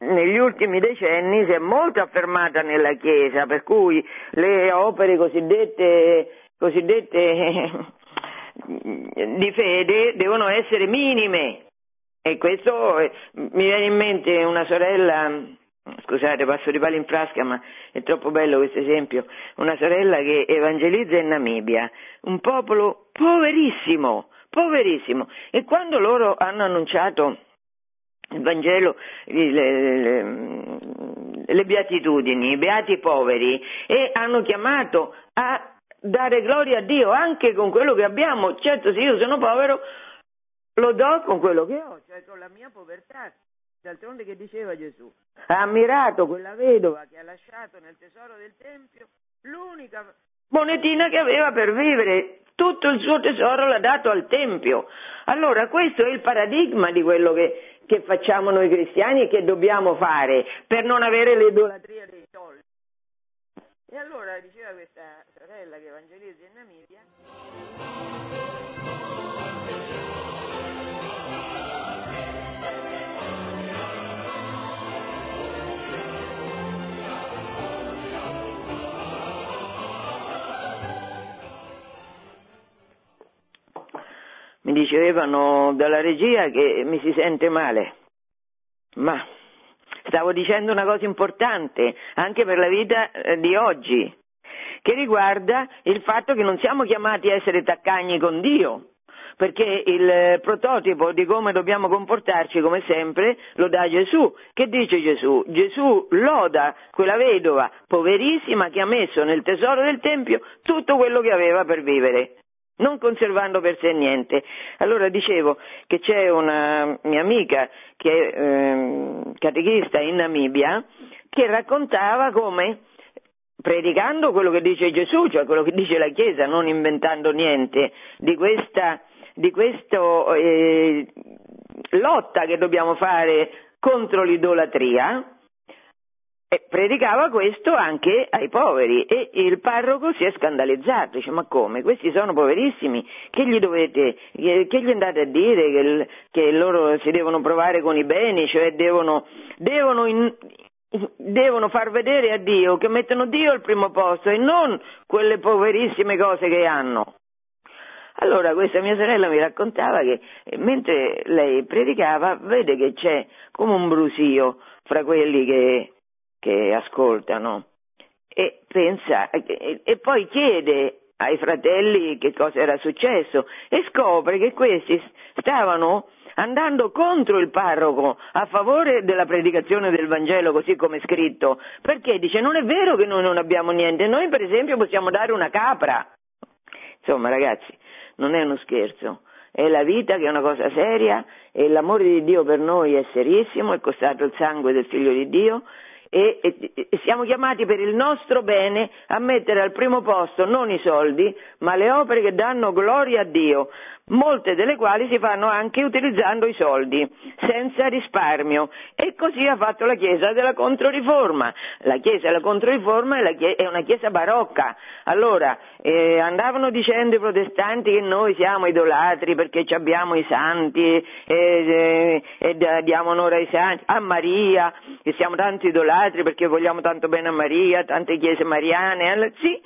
negli ultimi decenni si è molto affermata nella Chiesa, per cui le opere cosiddette, cosiddette di fede devono essere minime. E questo mi viene in mente una sorella, scusate, passo di palo in frasca, ma è troppo bello questo esempio, una sorella che evangelizza in Namibia, un popolo poverissimo, poverissimo, e quando loro hanno annunciato il Vangelo, le, le, le beatitudini, i beati poveri, e hanno chiamato a dare gloria a Dio anche con quello che abbiamo. Certo, se io sono povero, lo do con quello che ho, cioè con la mia povertà. D'altronde che diceva Gesù? Ha ammirato quella vedova che ha lasciato nel tesoro del Tempio l'unica monetina che aveva per vivere. Tutto il suo tesoro l'ha dato al Tempio. Allora questo è il paradigma di quello che, che facciamo noi cristiani e che dobbiamo fare per non avere l'idolatria dei soldi. E allora diceva questa sorella che evangelizza in Namibia. Mi dicevano dalla regia che mi si sente male, ma stavo dicendo una cosa importante anche per la vita eh, di oggi, che riguarda il fatto che non siamo chiamati a essere taccagni con Dio, perché il prototipo di come dobbiamo comportarci come sempre lo dà Gesù. Che dice Gesù? Gesù loda quella vedova poverissima che ha messo nel tesoro del Tempio tutto quello che aveva per vivere non conservando per sé niente. Allora dicevo che c'è una mia amica che è eh, catechista in Namibia che raccontava come predicando quello che dice Gesù, cioè quello che dice la Chiesa, non inventando niente, di questa di questa eh, lotta che dobbiamo fare contro l'idolatria, e predicava questo anche ai poveri e il parroco si è scandalizzato, dice ma come? Questi sono poverissimi, che gli dovete, che gli andate a dire che, che loro si devono provare con i beni, cioè devono, devono, in, devono far vedere a Dio che mettono Dio al primo posto e non quelle poverissime cose che hanno. Allora questa mia sorella mi raccontava che mentre lei predicava vede che c'è come un brusio fra quelli che che ascoltano e pensa e, poi chiede ai fratelli che cosa era successo e scopre che questi stavano andando contro il parroco a favore della predicazione del Vangelo così come è scritto, perché? Dice non è vero che noi non abbiamo niente, noi per esempio possiamo dare una capra. Insomma ragazzi, non è uno scherzo, è la vita che è una cosa seria e l'amore di Dio per noi è serissimo, è costato il sangue del figlio di Dio e, e, e, siamo chiamati per il nostro bene a mettere al primo posto non i soldi, ma le opere che danno gloria a Dio, molte delle quali si fanno anche utilizzando i soldi, senza risparmio. E così ha fatto la Chiesa della Controriforma. La Chiesa della Controriforma è, una Chiesa barocca. Allora, eh, andavano dicendo i protestanti che noi siamo idolatri perché abbiamo i santi e, e, e diamo onore ai santi, a Maria, che siamo tanto idolatri perché vogliamo tanto bene a Maria, tante chiese mariane. Sì,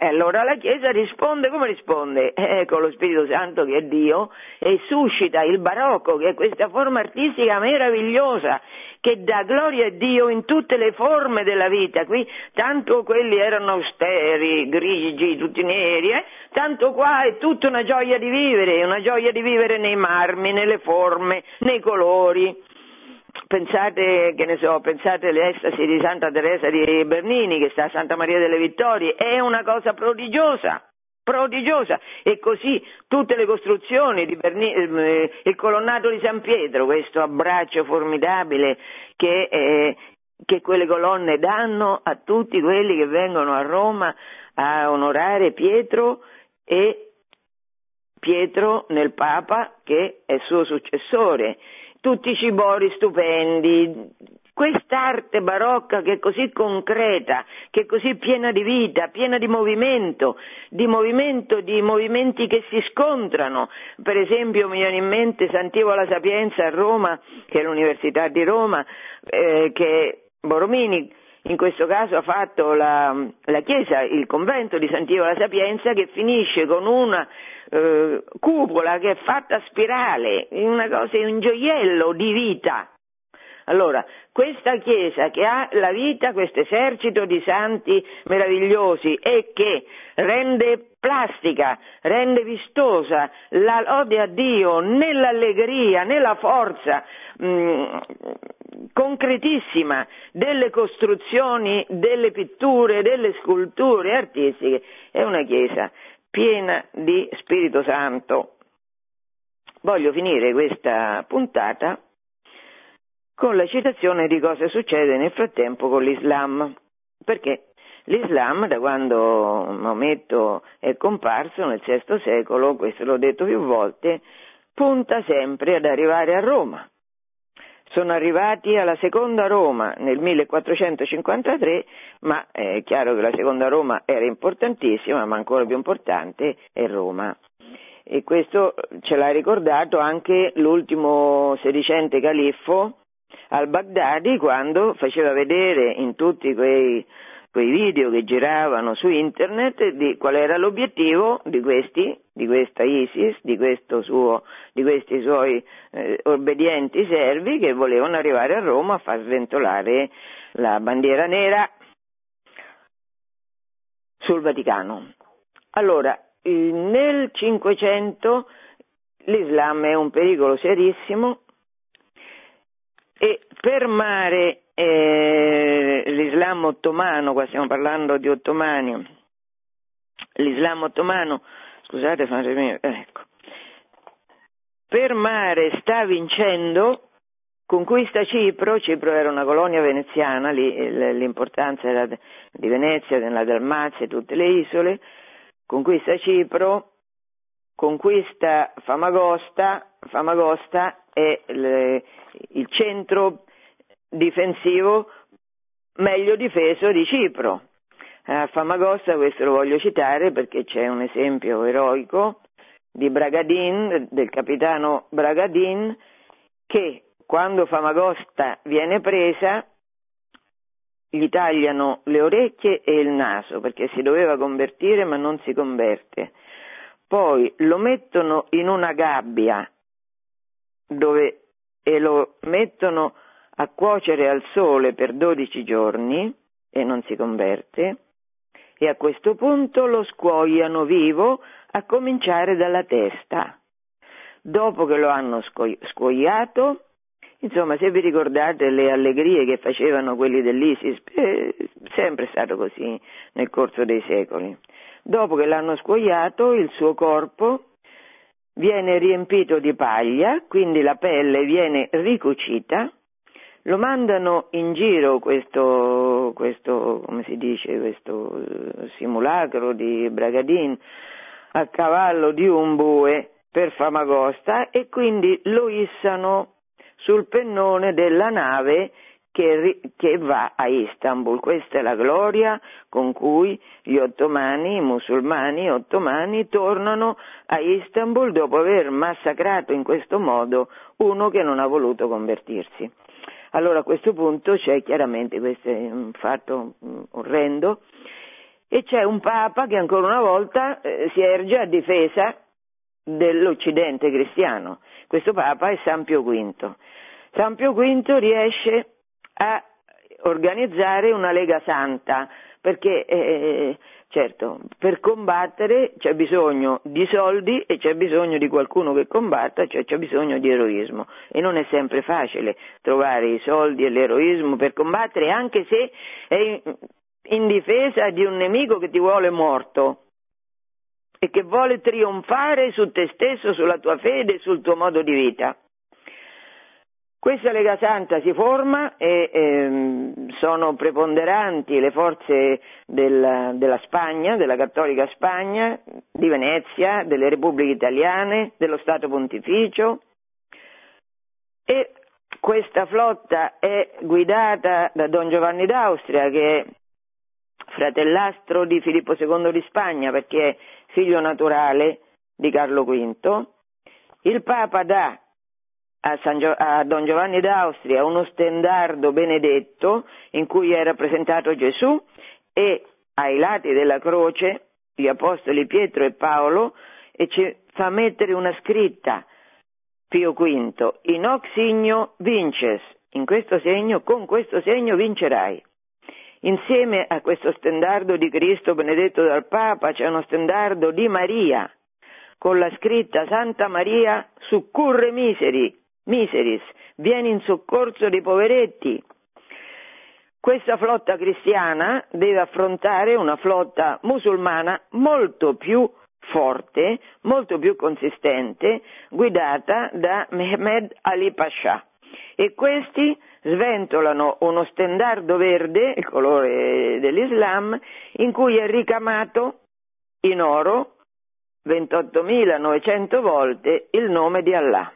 e allora la Chiesa risponde come risponde? Eh, con lo Spirito Santo che è Dio e suscita il barocco, che è questa forma artistica meravigliosa che dà gloria a Dio in tutte le forme della vita. Qui tanto quelli erano austeri, grigi, tutti neri, eh? tanto qua è tutta una gioia di vivere, una gioia di vivere nei marmi, nelle forme, nei colori pensate, che ne so, pensate all'estasi di Santa Teresa di Bernini che sta a Santa Maria delle Vittorie, è una cosa prodigiosa prodigiosa. E così tutte le costruzioni di Bernini, eh, il colonnato di San Pietro, questo abbraccio formidabile che, eh, che quelle colonne danno a tutti quelli che vengono a Roma a onorare Pietro e Pietro nel Papa che è suo successore tutti i cibori stupendi, quest'arte barocca che è così concreta, che è così piena di vita, piena di movimento, di movimento, di movimenti che si scontrano. Per esempio mi viene in mente Sant'Ivo la Sapienza a Roma, che è l'Università di Roma, eh, che Boromini in questo caso ha fatto la, la chiesa, il convento di Sant'Ivo la Sapienza, che finisce con una eh, cupola che è fatta a spirale, una cosa, un gioiello di vita. Allora, questa Chiesa che ha la vita, questo esercito di santi meravigliosi e che rende plastica, rende vistosa la lode a Dio nell'allegria, nella forza mm, concretissima delle costruzioni, delle pitture, delle sculture artistiche, è una Chiesa piena di Spirito Santo. Voglio finire questa puntata con la citazione di cosa succede nel frattempo con l'Islam, perché l'Islam da quando Maometto è comparso nel VI secolo, questo l'ho detto più volte, punta sempre ad arrivare a Roma. Sono arrivati alla seconda Roma nel 1453, ma è chiaro che la seconda Roma era importantissima, ma ancora più importante è Roma. E questo ce l'ha ricordato anche l'ultimo sedicente califfo al-Baghdadi quando faceva vedere in tutti quei, quei video che giravano su internet di qual era l'obiettivo di questi, di questa ISIS, di, suo, di questi suoi eh, obbedienti servi che volevano arrivare a Roma a far sventolare la bandiera nera sul Vaticano. Allora, nel Cinquecento l'Islam è un pericolo serissimo e fermare eh, l'Islam ottomano, qua stiamo parlando di ottomani, l'Islam ottomano, scusate, fatemi, ecco, fermare sta vincendo, conquista Cipro, Cipro era una colonia veneziana, lì, l'importanza era di Venezia, della Dalmazia, tutte le isole, conquista Cipro, conquista Famagosta, Famagosta è il centro difensivo meglio difeso di Cipro. A Famagosta questo lo voglio citare perché c'è un esempio eroico di Bragadin, del capitano Bragadin, che quando Famagosta viene presa gli tagliano le orecchie e il naso perché si doveva convertire ma non si converte. Poi lo mettono in una gabbia dove, e lo mettono a cuocere al sole per 12 giorni e non si converte e a questo punto lo scuoiano vivo a cominciare dalla testa. Dopo che lo hanno scuoiato, insomma se vi ricordate le allegrie che facevano quelli dell'ISIS, è sempre stato così nel corso dei secoli. Dopo che l'hanno scuoiato, il suo corpo viene riempito di paglia, quindi la pelle viene ricucita, lo mandano in giro questo, questo come si dice, questo eh, simulacro di Bragadin a cavallo di un bue per Famagosta e quindi lo issano sul pennone della nave che, che, va a Istanbul. Questa è la gloria con cui gli ottomani, i musulmani ottomani, tornano a Istanbul dopo aver massacrato in questo modo uno che non ha voluto convertirsi. Allora a questo punto c'è chiaramente, questo è un fatto mm, orrendo, e c'è un Papa che ancora una volta eh, si erge a difesa dell'Occidente cristiano. Questo Papa è San Pio V. San Pio V riesce a organizzare una Lega Santa, perché eh, certo, per combattere c'è bisogno di soldi e c'è bisogno di qualcuno che combatta, cioè c'è bisogno di eroismo e non è sempre facile trovare i soldi e l'eroismo per combattere, anche se è in, difesa di un nemico che ti vuole morto e che vuole trionfare su te stesso, sulla tua fede sul tuo modo di vita. Questa Lega Santa si forma e ehm, sono preponderanti le forze della, della, Spagna, della Cattolica Spagna, di Venezia, delle Repubbliche Italiane, dello Stato Pontificio e questa flotta è guidata da Don Giovanni d'Austria che è fratellastro di Filippo II di Spagna perché è figlio naturale di Carlo V. Il Papa dà a, Gio- a, Don Giovanni d'Austria uno stendardo benedetto in cui è rappresentato Gesù e ai lati della croce gli apostoli Pietro e Paolo e ci fa mettere una scritta Pio V, in hoc signo vinces, in questo segno, con questo segno vincerai. Insieme a questo stendardo di Cristo benedetto dal Papa c'è uno stendardo di Maria, con la scritta Santa Maria succurre miseri, miseris, vieni in soccorso dei poveretti. Questa flotta cristiana deve affrontare una flotta musulmana molto più forte, molto più consistente, guidata da Mehmed Ali Pasha. E questi sventolano uno stendardo verde, il colore dell'Islam, in cui è ricamato in oro 28.900 volte il nome di Allah.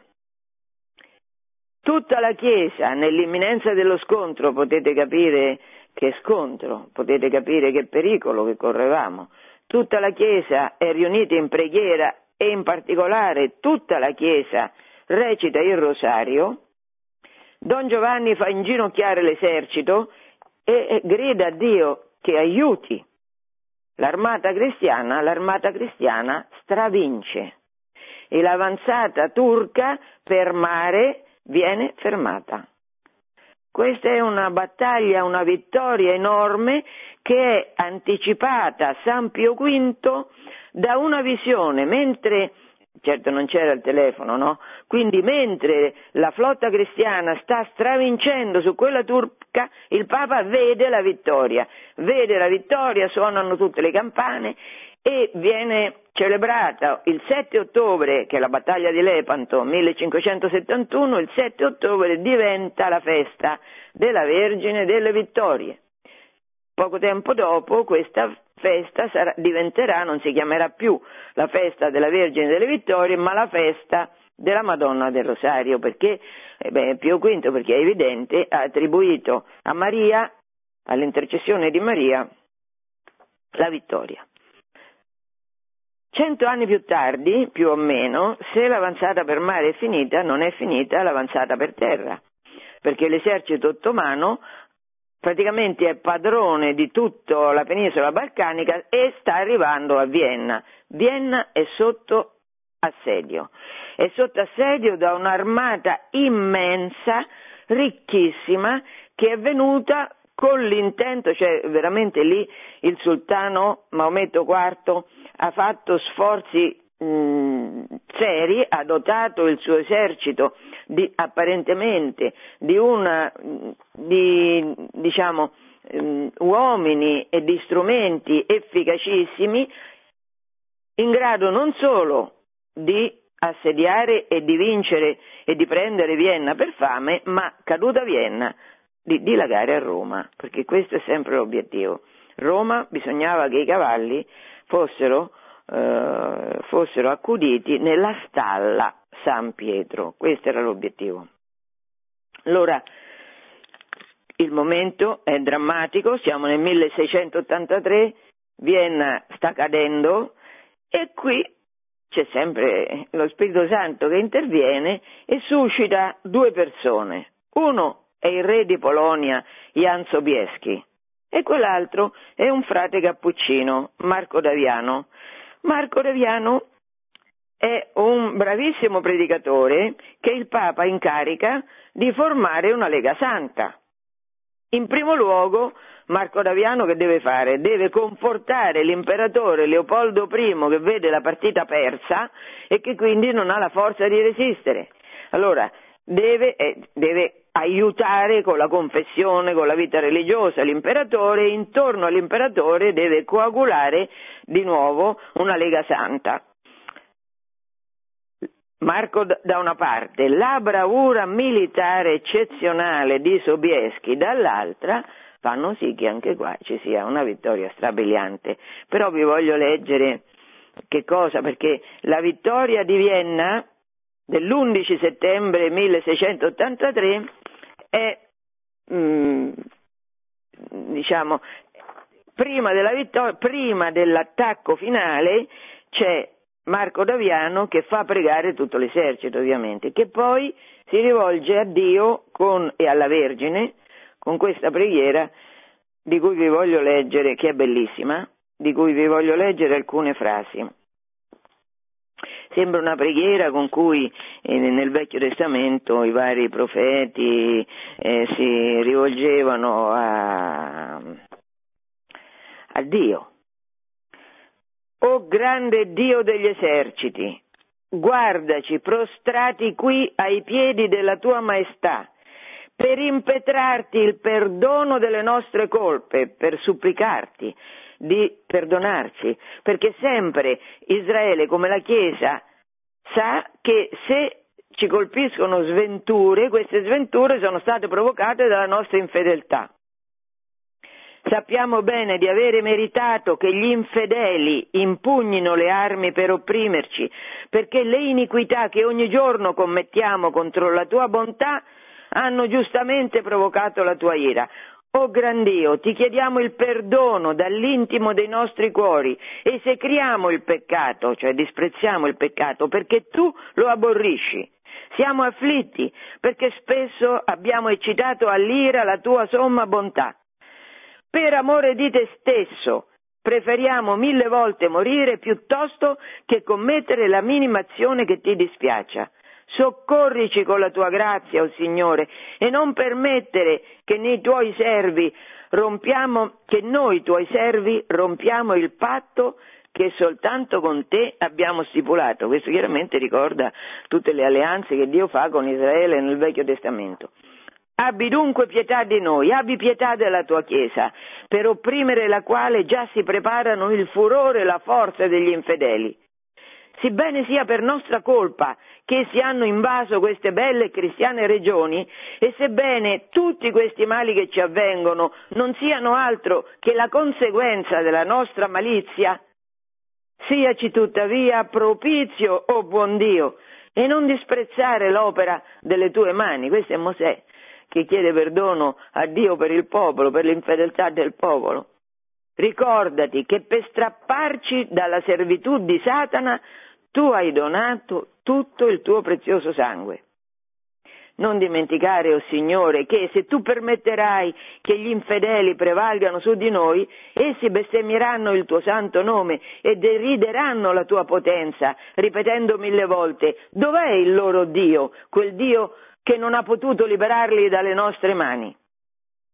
Tutta la Chiesa, nell'imminenza dello scontro, potete capire che scontro, potete capire che pericolo che correvamo, tutta la Chiesa è riunita in preghiera e in particolare tutta la Chiesa recita il rosario, Don Giovanni fa inginocchiare l'esercito e grida a Dio che aiuti. L'armata cristiana, l'armata cristiana stravince. E l'avanzata turca per mare viene fermata. Questa è una battaglia, una vittoria enorme che è anticipata a San Pio V da una visione, mentre certo non c'era il telefono, no? Quindi mentre la flotta cristiana sta stravincendo su quella turca, il Papa vede la vittoria, vede la vittoria, suonano tutte le campane e viene celebrata il 7 ottobre, che è la battaglia di Lepanto, 1571, il 7 ottobre diventa la festa della Vergine delle Vittorie. Poco tempo dopo questa festa sarà, diventerà, non si chiamerà più la festa della Vergine delle Vittorie, ma la festa della Madonna del Rosario, perché eh beh, Pio V, perché è evidente, ha attribuito a Maria, all'intercessione di Maria, la vittoria. Cento anni più tardi, più o meno, se l'avanzata per mare è finita, non è finita l'avanzata per terra, perché l'esercito ottomano praticamente è padrone di tutta la penisola balcanica e sta arrivando a Vienna. Vienna è sotto assedio, è sotto assedio da un'armata immensa, ricchissima, che è venuta con l'intento, cioè veramente lì il sultano Maometto IV ha fatto sforzi mh, seri, ha dotato il suo esercito di, apparentemente di, una, di diciamo, um, uomini e di strumenti efficacissimi in grado non solo di assediare e di vincere e di prendere Vienna per fame, ma caduta Vienna, di dilagare a Roma, perché questo è sempre l'obiettivo. Roma bisognava che i cavalli fossero, eh, fossero accuditi nella stalla San Pietro, questo era l'obiettivo. Allora, il momento è drammatico, siamo nel 1683, Vienna sta cadendo e qui c'è sempre lo Spirito Santo che interviene e suscita due persone. Uno è il re di Polonia, Jan Sobieski, e quell'altro è un frate cappuccino, Marco Daviano. Marco Daviano è un bravissimo predicatore che il Papa incarica di formare una Lega Santa. In primo luogo, Marco Daviano che deve fare? Deve confortare l'imperatore Leopoldo I che vede la partita persa e che quindi non ha la forza di resistere. Allora, deve, eh, deve aiutare con la confessione, con la vita religiosa l'imperatore e intorno all'imperatore deve coagulare di nuovo una Lega Santa. Marco da una parte, la bravura militare eccezionale di Sobieski dall'altra fanno sì che anche qua ci sia una vittoria strabiliante. Però vi voglio leggere che cosa, perché la vittoria di Vienna dell'11 settembre 1683 è, mm, diciamo, prima, vittoria, prima dell'attacco finale c'è Marco Daviano che fa pregare tutto l'esercito ovviamente, che poi si rivolge a Dio con, e alla Vergine con questa preghiera di cui vi voglio leggere, che è bellissima, di cui vi voglio leggere alcune frasi. Sembra una preghiera con cui eh, nel Vecchio Testamento i vari profeti eh, si rivolgevano a, a Dio. O grande Dio degli eserciti, guardaci prostrati qui ai piedi della tua maestà per impetrarti il perdono delle nostre colpe, per supplicarti di perdonarci, perché sempre Israele come la Chiesa sa che se ci colpiscono sventure, queste sventure sono state provocate dalla nostra infedeltà. Sappiamo bene di avere meritato che gli infedeli impugnino le armi per opprimerci, perché le iniquità che ogni giorno commettiamo contro la tua bontà hanno giustamente provocato la tua ira. Oh gran Dio, ti chiediamo il perdono dall'intimo dei nostri cuori, esecriamo il peccato, cioè disprezziamo il peccato, perché tu lo aborrisci. Siamo afflitti perché spesso abbiamo eccitato all'ira la tua somma bontà. Per amore di te stesso, preferiamo mille volte morire piuttosto che commettere la minima azione che ti dispiaccia. Soccorrici con la tua grazia, o oh Signore, e non permettere che nei tuoi servi rompiamo, che noi tuoi servi rompiamo il patto che soltanto con te abbiamo stipulato. Questo chiaramente ricorda tutte le alleanze che Dio fa con Israele nel Vecchio Testamento. Abbi dunque pietà di noi, abbi pietà della tua Chiesa, per opprimere la quale già si preparano il furore e la forza degli infedeli sebbene sia per nostra colpa che si hanno invaso queste belle cristiane regioni e sebbene tutti questi mali che ci avvengono non siano altro che la conseguenza della nostra malizia, siaci tuttavia propizio, o oh buon Dio, e non disprezzare l'opera delle tue mani. Questo è Mosè che chiede perdono a Dio per il popolo, per l'infedeltà del popolo. Ricordati che per strapparci dalla servitù di Satana tu hai donato tutto il tuo prezioso sangue. Non dimenticare, o oh Signore, che se tu permetterai che gli infedeli prevalgano su di noi, essi bestemmieranno il tuo santo nome e derideranno la tua potenza, ripetendo mille volte, dov'è il loro Dio, quel Dio che non ha potuto liberarli dalle nostre mani?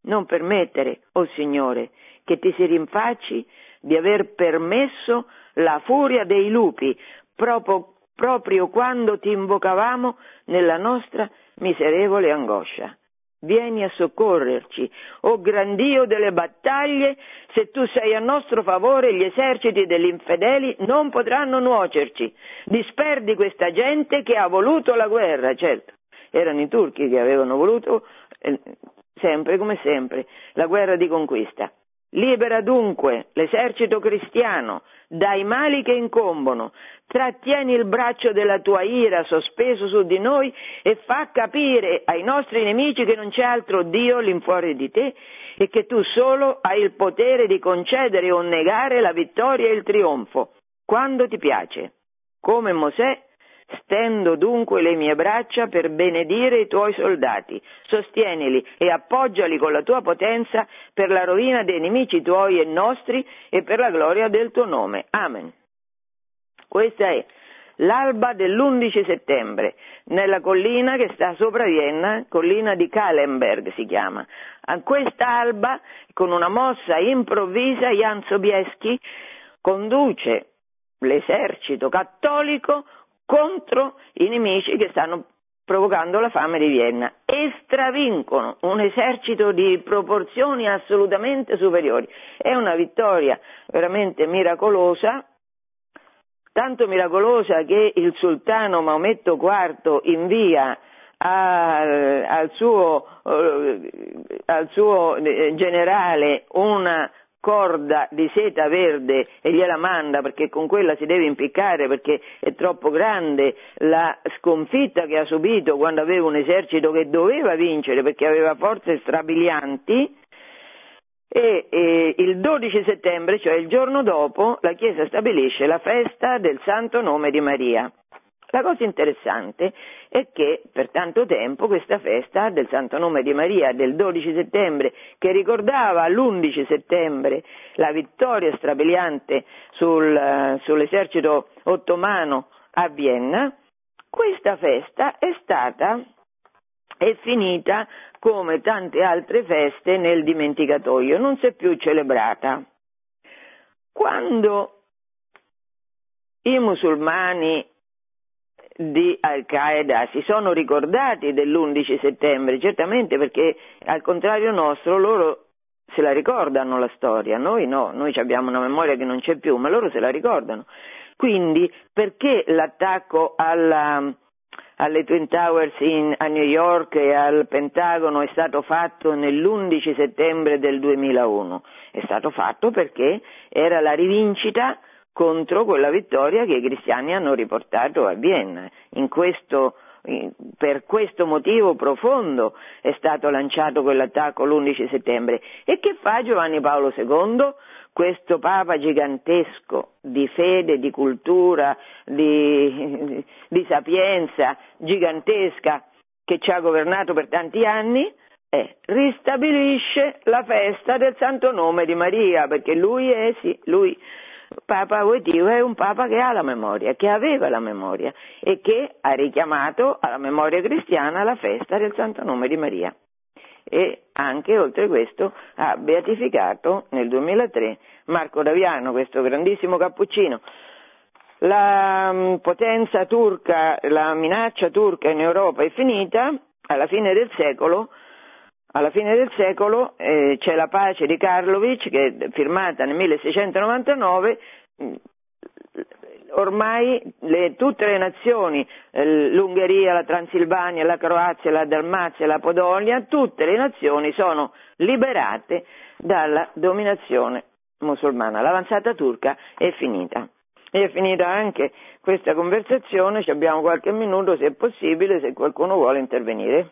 Non permettere, o oh Signore, che ti si rinfacci di aver permesso la furia dei lupi, proprio, proprio quando ti invocavamo nella nostra miserevole angoscia. Vieni a soccorrerci, o oh gran Dio delle battaglie, se tu sei a nostro favore gli eserciti degli infedeli non potranno nuocerci. Disperdi questa gente che ha voluto la guerra, certo. Erano i turchi che avevano voluto, eh, sempre come sempre, la guerra di conquista. Libera dunque l'esercito cristiano dai mali che incombono, trattieni il braccio della tua ira sospeso su di noi e fa capire ai nostri nemici che non c'è altro Dio all'infuori di te e che tu solo hai il potere di concedere o negare la vittoria e il trionfo, quando ti piace. Come Mosè Stendo dunque le mie braccia per benedire i tuoi soldati, sostienili e appoggiali con la tua potenza per la rovina dei nemici tuoi e nostri e per la gloria del tuo nome. Amen. Questa è l'alba dell'11 settembre, nella collina che sta sopra Vienna, collina di Kahlenberg si chiama. A quest'alba, con una mossa improvvisa, Jan Sobieski conduce l'esercito cattolico contro i nemici che stanno provocando la fame di Vienna e stravincono un esercito di proporzioni assolutamente superiori. È una vittoria veramente miracolosa, tanto miracolosa che il sultano Maometto IV invia al, al, suo, eh, al suo eh, generale una corda di seta verde e gliela manda perché con quella si deve impiccare perché è troppo grande la sconfitta che ha subito quando aveva un esercito che doveva vincere perché aveva forze strabilianti e, e, il 12 settembre, cioè il giorno dopo, la Chiesa stabilisce la festa del Santo Nome di Maria. La cosa interessante è che per tanto tempo questa festa del Santo Nome di Maria del 12 settembre, che ricordava l'11 settembre la vittoria strabiliante sul, sull'esercito ottomano a Vienna, questa festa è stata è finita come tante altre feste nel dimenticatoio, non si è più celebrata. Quando i musulmani di Al-Qaeda si sono ricordati dell'11 settembre, certamente perché al contrario nostro loro se la ricordano la storia, noi no, noi abbiamo una memoria che non c'è più, ma loro se la ricordano. Quindi perché l'attacco alla, alle Twin Towers in, a New York e al Pentagono è stato fatto nell'11 settembre del 2001? È stato fatto perché era la rivincita contro quella vittoria che i cristiani hanno riportato a Vienna. Questo, per questo motivo profondo è stato lanciato quell'attacco l'11 settembre. E che fa Giovanni Paolo II? Questo Papa gigantesco di fede, di cultura, di, di sapienza gigantesca che ci ha governato per tanti anni, eh, ristabilisce la festa del Santo Nome di Maria, perché lui è, sì, lui Papa Voitio è un Papa che ha la memoria, che aveva la memoria e che ha richiamato alla memoria cristiana la festa del Santo Nome di Maria. E anche oltre questo ha beatificato nel 2003 Marco Daviano, questo grandissimo cappuccino. La mm, potenza turca, la minaccia turca in Europa è finita, alla fine del secolo alla fine del secolo eh, c'è la pace di Karlovic che è firmata nel 1699, mm, ormai le, tutte le nazioni, eh, l'Ungheria, la Transilvania, la Croazia, la Dalmazia, la Podonia, tutte le nazioni sono liberate dalla dominazione musulmana. L'avanzata turca è finita. E è finita anche questa conversazione, ci abbiamo qualche minuto se è possibile, se qualcuno vuole intervenire.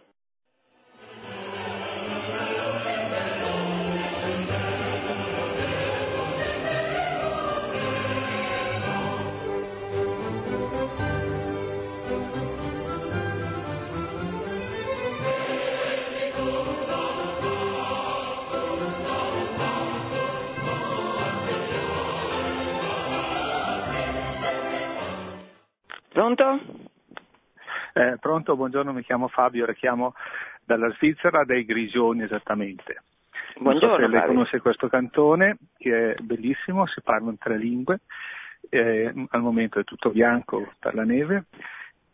Pronto? Eh, pronto, buongiorno, mi chiamo Fabio, le chiamo dalla Svizzera, dai Grigioni esattamente. Buongiorno. Non so se lei Fabio. conosce questo cantone, che è bellissimo, si parla in tre lingue, eh, al momento è tutto bianco per la neve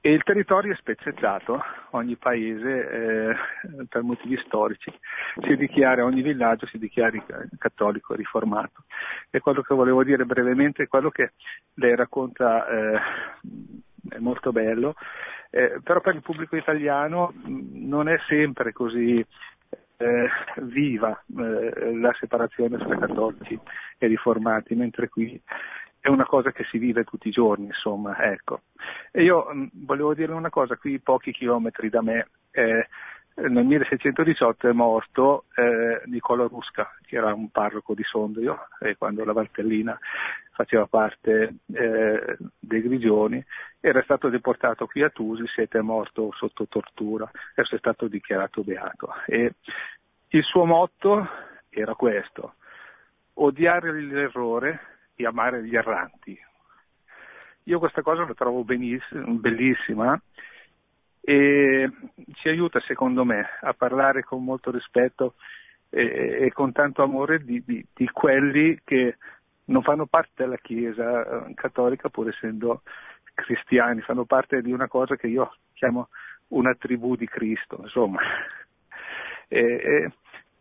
e il territorio è spezzettato, ogni paese eh, per motivi storici si dichiara, ogni villaggio si dichiara cattolico riformato. E quello che volevo dire brevemente è quello che lei racconta eh, è molto bello, eh, però per il pubblico italiano non è sempre così eh, viva eh, la separazione tra cattolici e riformati, mentre qui è una cosa che si vive tutti i giorni, insomma, ecco. E io mh, volevo dire una cosa, qui pochi chilometri da me, eh, nel 1618 è morto eh, Nicola Rusca, che era un parroco di Sondrio, e quando la Valtellina faceva parte eh, dei Grigioni, era stato deportato qui a Tusis ed è morto sotto tortura, è stato dichiarato beato. E il suo motto era questo, odiare l'errore e amare gli erranti. Io questa cosa la trovo bellissima e ci aiuta secondo me a parlare con molto rispetto e, e con tanto amore di, di, di, quelli che non fanno parte della Chiesa eh, cattolica pur essendo cristiani, fanno parte di una cosa che io chiamo una tribù di Cristo, insomma. E,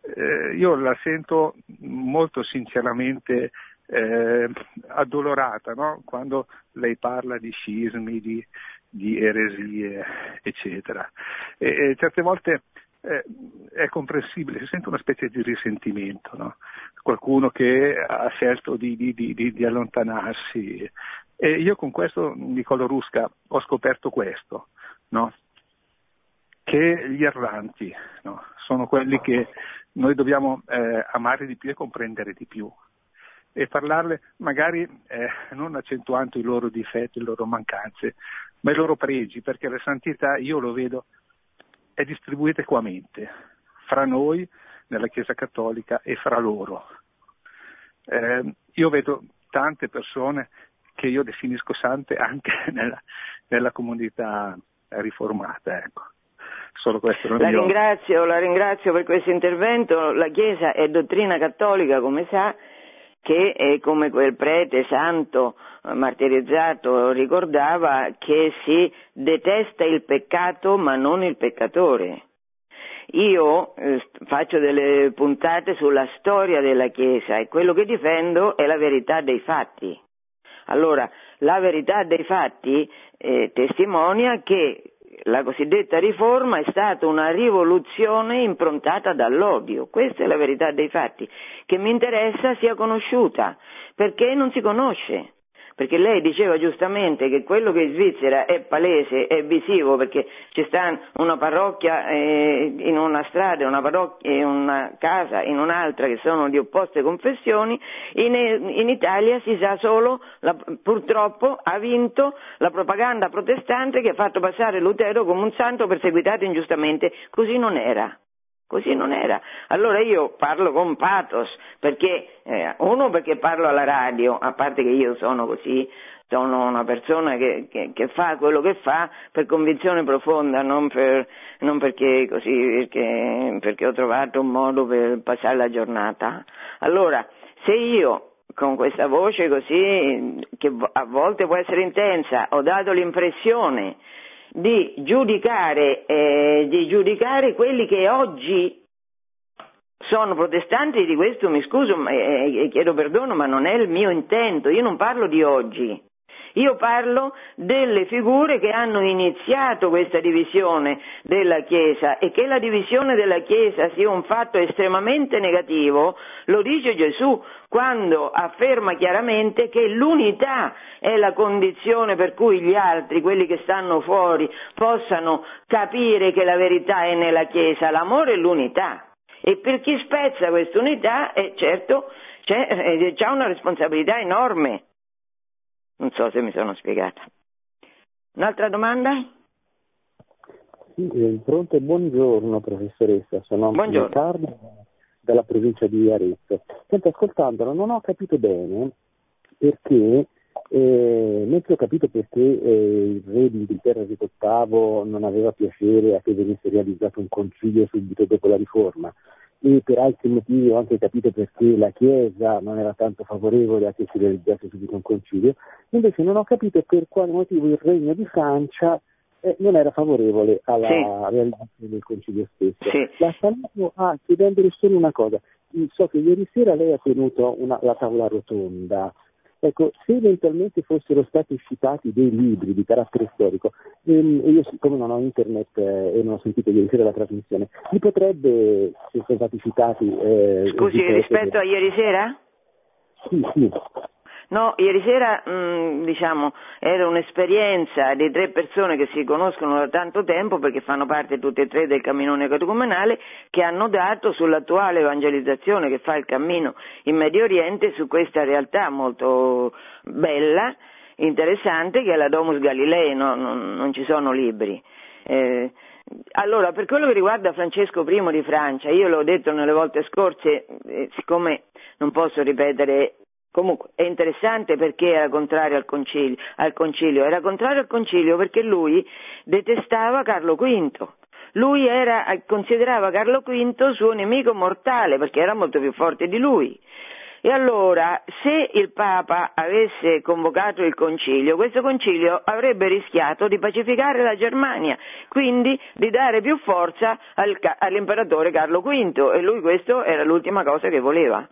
e, io la sento molto sinceramente eh, addolorata no? quando lei parla di scismi, di, di eresie, eccetera. E, e certe volte eh, è comprensibile, si sente una specie di risentimento, no? qualcuno che ha scelto di, di, di, di, allontanarsi. E io con questo, Niccolo Rusca, ho scoperto questo, no? che gli erranti sono quelli che noi dobbiamo eh, amare di più e comprendere di più e parlarle magari eh, non accentuando i loro difetti, le loro mancanze, ma i loro pregi, perché la santità, io lo vedo, è distribuita equamente fra noi nella Chiesa Cattolica e fra loro. Eh, io vedo tante persone che io definisco sante anche nella, nella comunità riformata. Ecco. Solo questo non la io... ringrazio, la ringrazio per questo intervento. La Chiesa è dottrina cattolica, come sa, che è come quel prete santo eh, martirizzato ricordava che si detesta il peccato ma non il peccatore. Io eh, faccio delle puntate sulla storia della Chiesa e quello che difendo è la verità dei fatti. Allora, la verità dei fatti eh, testimonia che la cosiddetta riforma è stata una rivoluzione improntata dall'odio, questa è la verità dei fatti, che mi interessa sia conosciuta, perché non si conosce perché lei diceva giustamente che quello che in Svizzera è palese, è visivo, perché ci sta una parrocchia eh, in una strada, una parrocchia, in una casa, in un'altra che sono di opposte confessioni, in, in Italia si sa solo, la, purtroppo ha vinto la propaganda protestante che ha fatto passare Lutero come un santo perseguitato ingiustamente, così non era. Così non era. Allora io parlo con pathos, perché, eh, uno perché parlo alla radio, a parte che io sono così, sono una persona che, che, che fa quello che fa per convinzione profonda, non, per, non perché, così, perché, perché ho trovato un modo per passare la giornata. Allora, se io con questa voce così, che a volte può essere intensa, ho dato l'impressione di giudicare, eh, di giudicare quelli che oggi sono protestanti, di questo mi scuso e eh, chiedo perdono, ma non è il mio intento, io non parlo di oggi. Io parlo delle figure che hanno iniziato questa divisione della Chiesa e che la divisione della Chiesa sia un fatto estremamente negativo, lo dice Gesù quando afferma chiaramente che l'unità è la condizione per cui gli altri, quelli che stanno fuori, possano capire che la verità è nella Chiesa, l'amore è l'unità. E per chi spezza questa unità, eh, certo, c'è, eh, c'è una responsabilità enorme. Non so se mi sono spiegata. Un'altra domanda? Sì, eh, pronto, buongiorno professoressa, sono buongiorno. Carlo dalla provincia di Arezzo. Senta, ascoltandolo, non ho capito bene perché, eh, mentre ho capito perché eh, il re d'Inghilterra Enrico VIII non aveva piacere a che venisse realizzato un concilio subito dopo la riforma, e per altri motivi ho anche capito perché la Chiesa non era tanto favorevole a che si realizzasse subito un concilio, invece non ho capito per quale motivo il Regno di Francia eh, non era favorevole alla sì. realizzazione del concilio stesso. Sì. La Salerno ah, chiedendole solo una cosa, so che ieri sera lei ha tenuto una, la tavola rotonda, Ecco, se eventualmente fossero stati citati dei libri di carattere storico, ehm, io siccome non ho internet eh, e non ho sentito ieri sera la trasmissione, mi potrebbe, se sono stati citati... Eh, Scusi, rispetto a ieri sera? Sì, sì. No, ieri sera mh, mm, diciamo, era un'esperienza di tre persone che si conoscono da tanto tempo perché fanno parte tutte e tre del cammino catecumenale che hanno dato sull'attuale evangelizzazione che fa il cammino in Medio Oriente su questa realtà molto bella, interessante che è la Domus Galilei, no, non, non, ci sono libri. Eh, allora, per quello che riguarda Francesco I di Francia, io l'ho detto nelle volte scorse, eh, siccome non posso ripetere Comunque è interessante perché era contrario al concilio, al concilio, era contrario al concilio perché lui detestava Carlo V. Lui era, considerava Carlo V suo nemico mortale perché era molto più forte di lui. E allora, se il Papa avesse convocato il concilio, questo concilio avrebbe rischiato di pacificare la Germania, quindi di dare più forza al, all'imperatore Carlo V e lui questo era l'ultima cosa che voleva.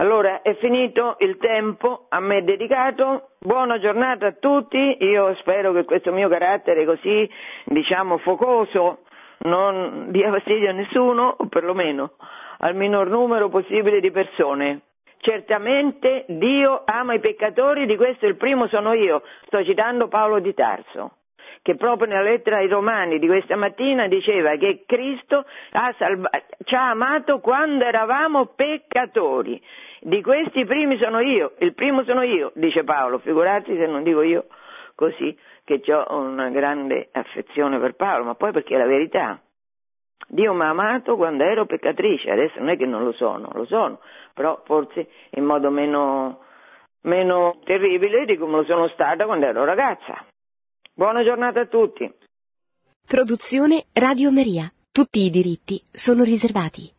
Allora è finito il tempo a me dedicato, buona giornata a tutti, io spero che questo mio carattere così diciamo focoso non dia fastidio a nessuno o perlomeno al minor numero possibile di persone. Certamente Dio ama i peccatori, di questo il primo sono io, sto citando Paolo di Tarso che proprio nella lettera ai Romani di questa mattina diceva che Cristo ha salva- ci ha amato quando eravamo peccatori. Di questi primi sono io, il primo sono io, dice Paolo, figurati se non dico io così, che ho una grande affezione per Paolo, ma poi perché è la verità. Dio mi ha amato quando ero peccatrice, adesso non è che non lo sono, lo sono, però forse in modo meno meno terribile di come lo sono stata quando ero ragazza. Buona giornata a tutti. Produzione Radio Maria. Tutti i diritti sono riservati.